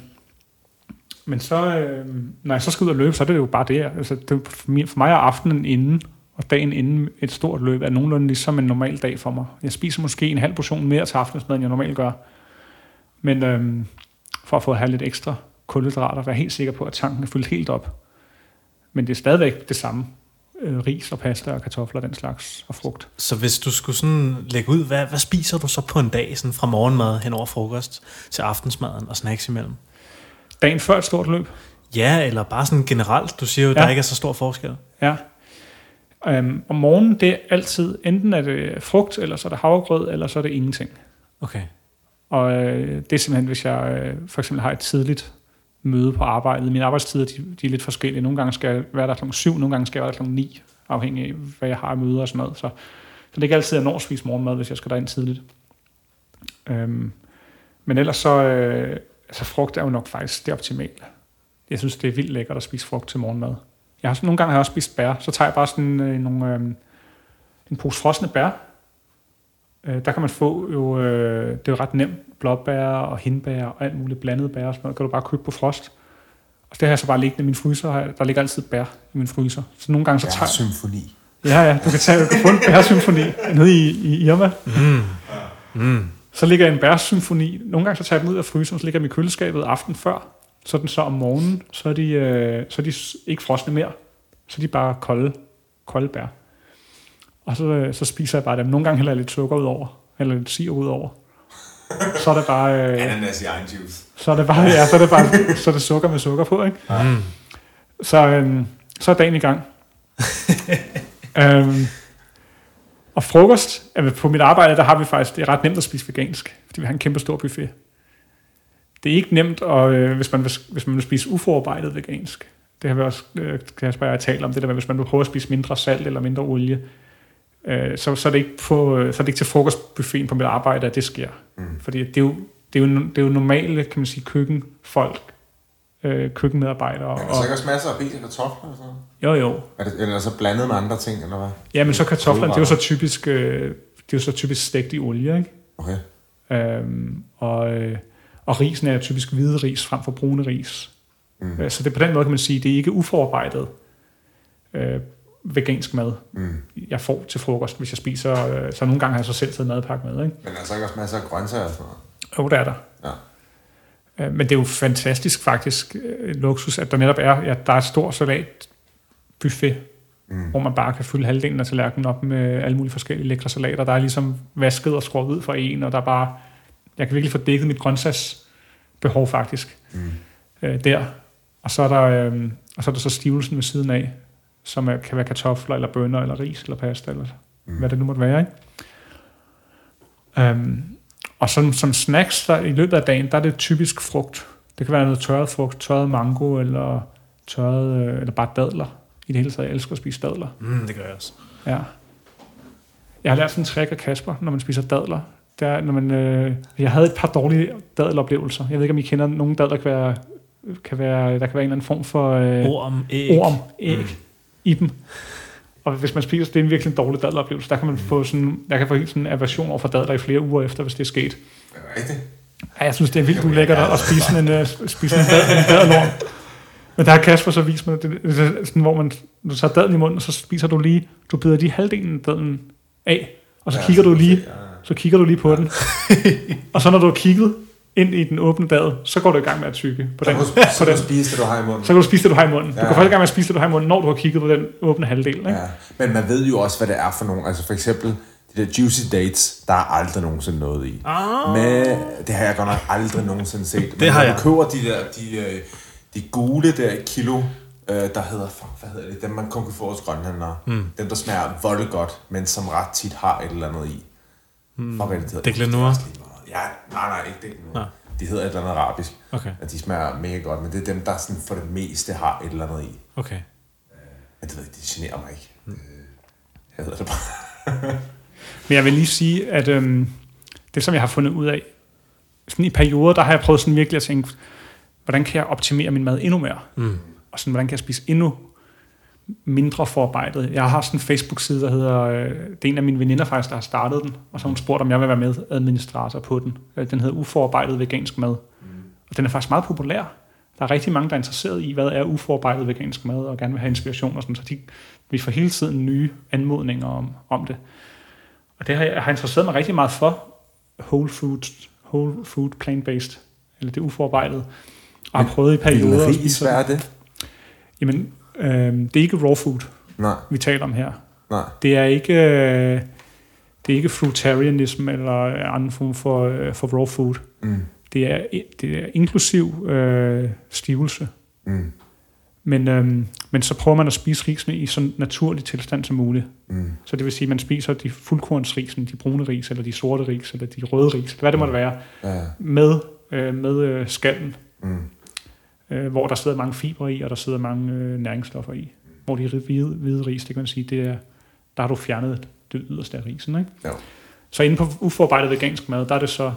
men så, øhm, når jeg så skal ud og løbe, så er det jo bare det. Altså, det for mig er aftenen inden, og dagen inden et stort løb, er nogenlunde ligesom en normal dag for mig. Jeg spiser måske en halv portion mere til aftensmad, end jeg normalt gør. Men øhm, for at få at have lidt ekstra kulhydrater, være helt sikker på, at tanken er fyldt helt op. Men det er stadigvæk det samme. Øh, ris og pasta og kartofler den slags, og frugt. Så hvis du skulle sådan lægge ud, hvad, hvad spiser du så på en dag, sådan fra morgenmad hen over frokost til aftensmaden og snacks imellem? Dagen før et stort løb? Ja, eller bare sådan generelt. Du siger jo, at ja. der ikke er så stor forskel. Ja. Um, om morgenen, det er altid, enten er det frugt, eller så er det havregrød, eller så er det ingenting. Okay. Og øh, det er simpelthen, hvis jeg øh, for eksempel har et tidligt møde på arbejdet. Mine arbejdstider de, de er lidt forskellige. Nogle gange skal jeg være der klokken 7, nogle gange skal jeg være der klokken 9, afhængig af, hvad jeg har af møder og sådan noget. Så, så det er ikke altid, at jeg når at spise morgenmad, hvis jeg skal derind tidligt. Øhm, men ellers så, øh, altså frugt er jo nok faktisk det optimale. Jeg synes, det er vildt lækkert at spise frugt til morgenmad. Jeg har, nogle gange har jeg også spist bær. Så tager jeg bare sådan øh, nogle, øh, en pose frosne bær. Øh, der kan man få jo, øh, det er jo ret nemt blåbær og hindbær og alt muligt blandet bær og sådan noget, kan du bare købe på frost. Og det har jeg så bare liggende i min fryser. Der ligger altid bær i min fryser. Så nogle gange så tager symfoni. Ja, ja, du kan, tage, du kan få en bærsymfoni nede i, i Irma. Mm. Mm. Så ligger en bærsymfoni. Nogle gange så tager jeg dem ud af fryseren, så ligger dem i køleskabet aften før. Så den så om morgenen, så er de, øh, så er de ikke frosne mere. Så er de bare kolde, kolde bær. Og så, øh, så spiser jeg bare dem. Nogle gange hælder jeg lidt sukker ud over, eller lidt sirup ud over så er det bare... Øh, Ananas i egen juice. Så er det bare, ja, så er det bare så er det sukker med sukker på, ikke? Mm. Så, øh, så er dagen i gang. øhm, og frokost, altså på mit arbejde, der har vi faktisk, det er ret nemt at spise vegansk, fordi vi har en kæmpe stor buffet. Det er ikke nemt, og, øh, hvis, man vil, hvis man vil spise uforarbejdet vegansk. Det har vi også, øh, Kasper og jeg talt om, det der med, hvis man vil prøve at spise mindre salt eller mindre olie, øh, så, så, er det ikke på, så er det ikke til frokostbuffeten på mit arbejde, at det sker. Mm. Fordi det er, jo, det, er jo, det er jo normale, kan man sige, køkkenfolk, øh, køkkenmedarbejdere. Men så også masser af biler kartofler og sådan Jo, jo. Er det, eller så blandet med andre ting, eller hvad? Ja, men så kartoflerne, det er jo så typisk, øh, det er jo så typisk stegt i olie, ikke? Okay. Øhm, og, øh, og risen er typisk hvide ris frem for brune ris. Mm. Så det på den måde kan man sige, det er ikke uforarbejdet. Øh, vegansk mad, mm. jeg får til frokost, hvis jeg spiser. Øh, så nogle gange har jeg så selv taget madpakke med. Ikke? Men der er så ikke også masser af grøntsager og sådan noget? Jo, det er der. Ja. Øh, men det er jo fantastisk faktisk øh, luksus, at der netop er, ja, der er et stort salatbuffet, mm. hvor man bare kan fylde halvdelen af tallerkenen op med alle mulige forskellige lækre salater. Der er ligesom vasket og skåret ud for en, og der er bare, jeg kan virkelig få dækket mit grøntsagsbehov faktisk mm. øh, der. Og så er der, øh, og så er der så stivelsen ved siden af, som er, kan være kartofler, eller bønner, eller ris, eller pasta, eller mm. hvad det nu måtte være. Ikke? Um, og som, som snacks der, i løbet af dagen, der er det typisk frugt. Det kan være noget tørret frugt, tørret mango, eller tørret, øh, eller bare dadler. I det hele taget, jeg elsker at spise dadler. Mm, det gør jeg også. Ja. Jeg har lært sådan en trick af Kasper, når man spiser dadler. Der, når man, øh, jeg havde et par dårlige dadeloplevelser. Jeg ved ikke, om I kender nogen dadler, kan være, kan være, der kan være en eller anden form for... Øh, orm, æg. Orm, æg. Mm i dem. Og hvis man spiser, det er en virkelig en dårlig dadleroplevelse. Der kan man få sådan, jeg kan få helt sådan en aversion over for dadler i flere uger efter, hvis det er sket. Er rigtigt? Ja, jeg synes, det er vildt ulækkert at spise sådan en, uh, spise en, dad, en dadlorm. Men der har Kasper så vist mig, det, det, det, sådan, hvor man, du tager dadlen i munden, og så spiser du lige, du bider lige halvdelen af dadlen af, og så ja, kigger du lige, så kigger du lige på ja. den. og så når du har kigget, ind i den åbne dad, så går du i gang med at tykke. På den, så kan du spise det, du har i munden. Så kan du spise det, du har i munden. Ja. Du kan faktisk i gang med at spise det, du har i munden, når du har kigget på den åbne halvdel. Ikke? Ja. Men man ved jo også, hvad det er for nogle. Altså for eksempel, de der juicy dates, der er aldrig nogensinde noget i. Oh. Men det har jeg godt nok aldrig nogensinde set. Men det har jeg. du køber de der, de, øh, de gule der kilo, øh, der hedder, fuck, hvad hedder det, dem man kun kan få hos grønhandlere. Mm. Dem, der smager voldelig godt, men som ret tit har et eller andet i. Mm. Fuck, det, det, det, det, det, Ja, nej, nej, ikke det. Nej de hedder et eller andet arabisk. Okay. At de smager mega godt, men det er dem, der sådan for det meste har et eller andet i. Okay. Men det, ved jeg, det generer mig ikke. Mm. Jeg hedder det bare. men jeg vil lige sige, at øhm, det som jeg har fundet ud af, sådan i perioder, der har jeg prøvet sådan virkelig at tænke, hvordan kan jeg optimere min mad endnu mere? Mm. Og sådan, hvordan kan jeg spise endnu mindre forarbejdet. Jeg har sådan en Facebook-side, der hedder, øh, det er en af mine veninder faktisk, der har startet den, og så har hun spurgt, om jeg vil være med administrator på den. Øh, den hedder Uforarbejdet Vegansk Mad. Mm. Og den er faktisk meget populær. Der er rigtig mange, der er interesseret i, hvad er uforarbejdet vegansk mad, og gerne vil have inspiration og sådan, så de, vi får hele tiden nye anmodninger om, om det. Og det har jeg har interesseret mig rigtig meget for, whole food, whole food plant-based, eller det uforarbejdet, og har prøvet i perioder. Men hvad er det? Jamen, Øh, det er ikke raw food, Nej. vi taler om her. Nej. Det er ikke, øh, det er ikke fruitarianism eller anden form for, øh, for raw food. Mm. Det, er, det er inklusiv øh, stivelse. Mm. Men, øhm, men så prøver man at spise risene i så naturlig tilstand som muligt. Mm. Så det vil sige, at man spiser de fuldkornsrisene, de brune ris, eller de sorte ris, eller de røde ris, hvad det måtte være, ja. med, øh, med øh, skallen. Mm øh, hvor der sidder mange fibre i, og der sidder mange øh, næringsstoffer i. Hvor de hvide, hvide ris, det kan man sige, det er, der har du fjernet det yderste af risen. Ikke? Ja. Så inde på uforarbejdet vegansk mad, der er det så,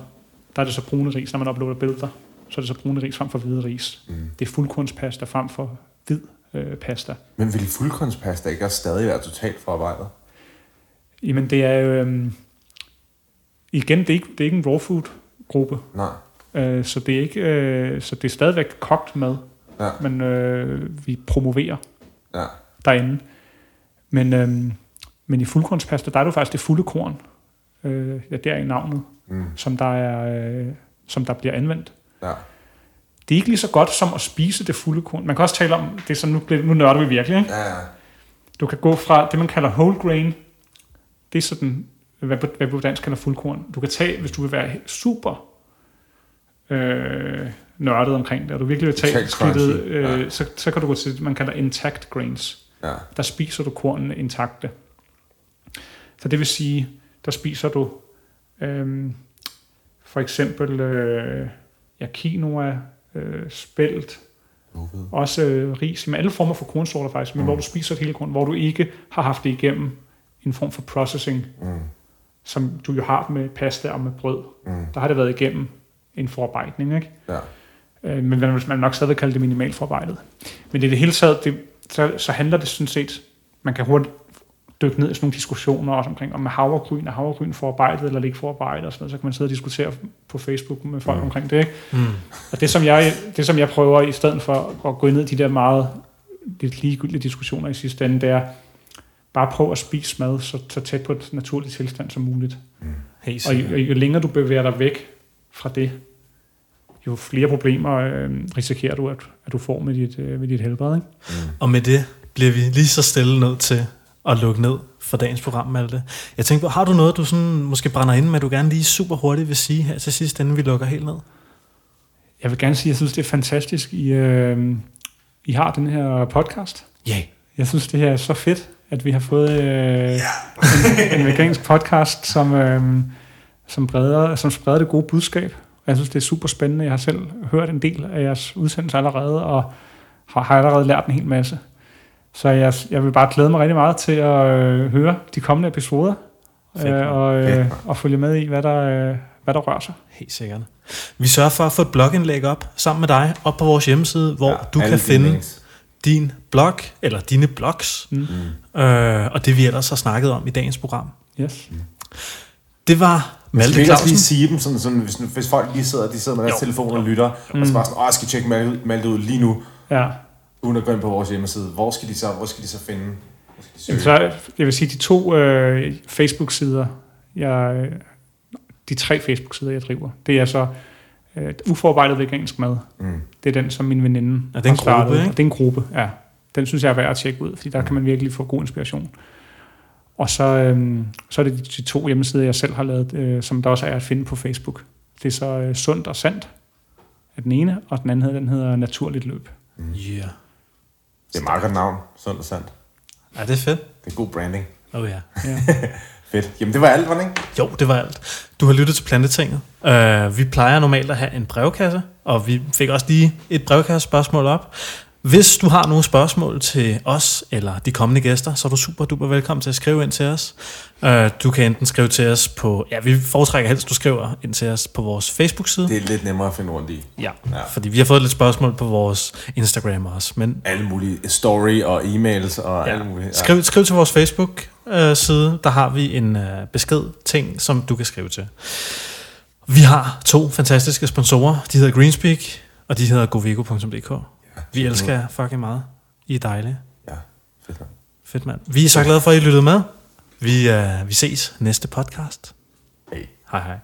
der er det så brune ris, når man uploader billeder, så er det så brune ris frem for hvide ris. Mm. Det er fuldkornspasta frem for hvid øh, pasta. Men vil fuldkornspasta ikke også stadig være totalt forarbejdet? Jamen det er jo... Øh, igen, det er ikke, det er ikke en raw food gruppe. Nej. Øh, så, det er ikke, øh, så det er stadigvæk kogt mad, ja. men øh, vi promoverer ja. derinde. Men, øh, men i fuldkornspasta, der er det faktisk det fulde korn, øh, ja, der er i navnet, mm. som, der er, øh, som der bliver anvendt. Ja. Det er ikke lige så godt som at spise det fulde korn. Man kan også tale om, det er sådan, nu, nu nørder vi virkelig, ikke? Ja, ja. Du kan gå fra det, man kalder whole grain, det er sådan, hvad hvad på dansk kalder fuldkorn. Du kan tage, hvis du vil være super øh, nørdet omkring det, og du virkelig vil tage skridtet, øh, ja. så, så kan du gå til man kalder intact grains. Ja. Der spiser du kornene intakte. Så det vil sige, der spiser du øh, for eksempel øh, ja, quinoa, øh, spelt, okay. også øh, ris, med alle former for kornsorter faktisk, men mm. hvor du spiser et hele korn, hvor du ikke har haft det igennem en form for processing, mm. som du jo har med pasta og med brød. Mm. Der har det været igennem en forarbejdning. Ikke? Ja. Øh, men man vil nok stadig kalde det minimal forarbejdet. Men i det hele taget, det, så, så handler det sådan set, man kan hurtigt dykke ned i sådan nogle diskussioner også omkring, om havregryn er havregryn forarbejdet eller ikke forarbejdet, og sådan noget, så kan man sidde og diskutere på Facebook med folk mm. omkring det. Ikke? Mm. Og det som, jeg, det, som jeg prøver i stedet for at gå ned i de der meget lidt ligegyldige diskussioner i sidste ende, det er, bare prøv at spise mad så, så tæt på et naturligt tilstand som muligt. Mm. Helt Og jo, sikkert. jo længere du bevæger dig væk fra det, jo flere problemer øh, risikerer du, at, at du får med dit, øh, med dit helbred. Ikke? Og med det bliver vi lige så stille nødt til at lukke ned for dagens program, Malte. Jeg tænker på, har du noget, du sådan måske brænder ind med, du gerne lige super hurtigt vil sige her til sidst, inden vi lukker helt ned? Jeg vil gerne sige, at jeg synes, det er fantastisk, I, øh, I har den her podcast. Ja. Yeah. Jeg synes, det her er så fedt, at vi har fået øh, en, en vegansk podcast, som, øh, som, breder, som spreder det gode budskab. Jeg synes, det er super spændende. Jeg har selv hørt en del af jeres udsendelse allerede, og har, har allerede lært en hel masse. Så jeg, jeg vil bare glæde mig rigtig meget til at øh, høre de kommende episoder, øh, og, øh, og følge med i, hvad der, øh, hvad der rører sig. Helt sikkert. Vi sørger for at få et blogindlæg op sammen med dig, op på vores hjemmeside, hvor ja, du kan finde links. din blog, eller dine blogs, Mm. øh, og det vi ellers har snakket om i dagens program. Yes. Det var Malte vi ikke også lige Clausen. sige dem, sådan, sådan, hvis, hvis folk lige sidder, de sidder med deres Jo. telefon og lytter, mm. og så bare sådan, åh, jeg skal tjekke Malte, Malte ud lige nu, Ja. uden at gå ind på vores hjemmeside. Hvor skal de så, hvor skal de så finde? Hvor skal de så, jeg vil sige, de to øh, Facebook-sider, jeg, de tre Facebook-sider, jeg driver, det er så øh, uforarbejdet vegansk mad. Mm. Det er den, som min veninde Er det en har startet. gruppe, ikke? Og Det er en gruppe, ja. Den synes jeg er værd at tjekke ud, fordi der kan man virkelig få god inspiration. Og så, øh, så er det de, de to hjemmesider, jeg selv har lavet, øh, som der også er at finde på Facebook. Det er så øh, Sundt og Sandt, er den ene, og den anden hedder, den hedder Naturligt Løb. Yeah. Det er et meget godt navn, sundt og sandt. Ja, det er fedt. Det er god branding. Oh ja. Ja. Fedt. Jamen, det var alt, var det ikke? Jo, det var alt. Du har lyttet til Plantetinget. Uh, vi plejer normalt at have en brevkasse, og vi fik også lige et brevkasse-spørgsmål op. Hvis du har nogle spørgsmål til os eller de kommende gæster, så er du super duper velkommen til at skrive ind til os. Uh, du kan enten skrive til os på, ja, vi foretrækker helst, du skriver ind til os på vores Facebook-side. Det er lidt nemmere at finde rundt i. Ja, Ja. fordi vi har fået lidt spørgsmål på vores Instagram også. Men Alle mulige story og e-mails og ja. alle mulige. Ja. skriv, skriv til vores Facebook-side, der har vi en uh, besked ting, som du kan skrive til. Vi har to fantastiske sponsorer. De hedder Greenspeak, og de hedder govego.dk. Vi elsker jer fucking meget. I er dejlige. Ja, fedt. mand. Fedt mand. Vi er så glade for, at I lyttede med. Vi, uh, vi ses næste podcast. Hey. Hej hej.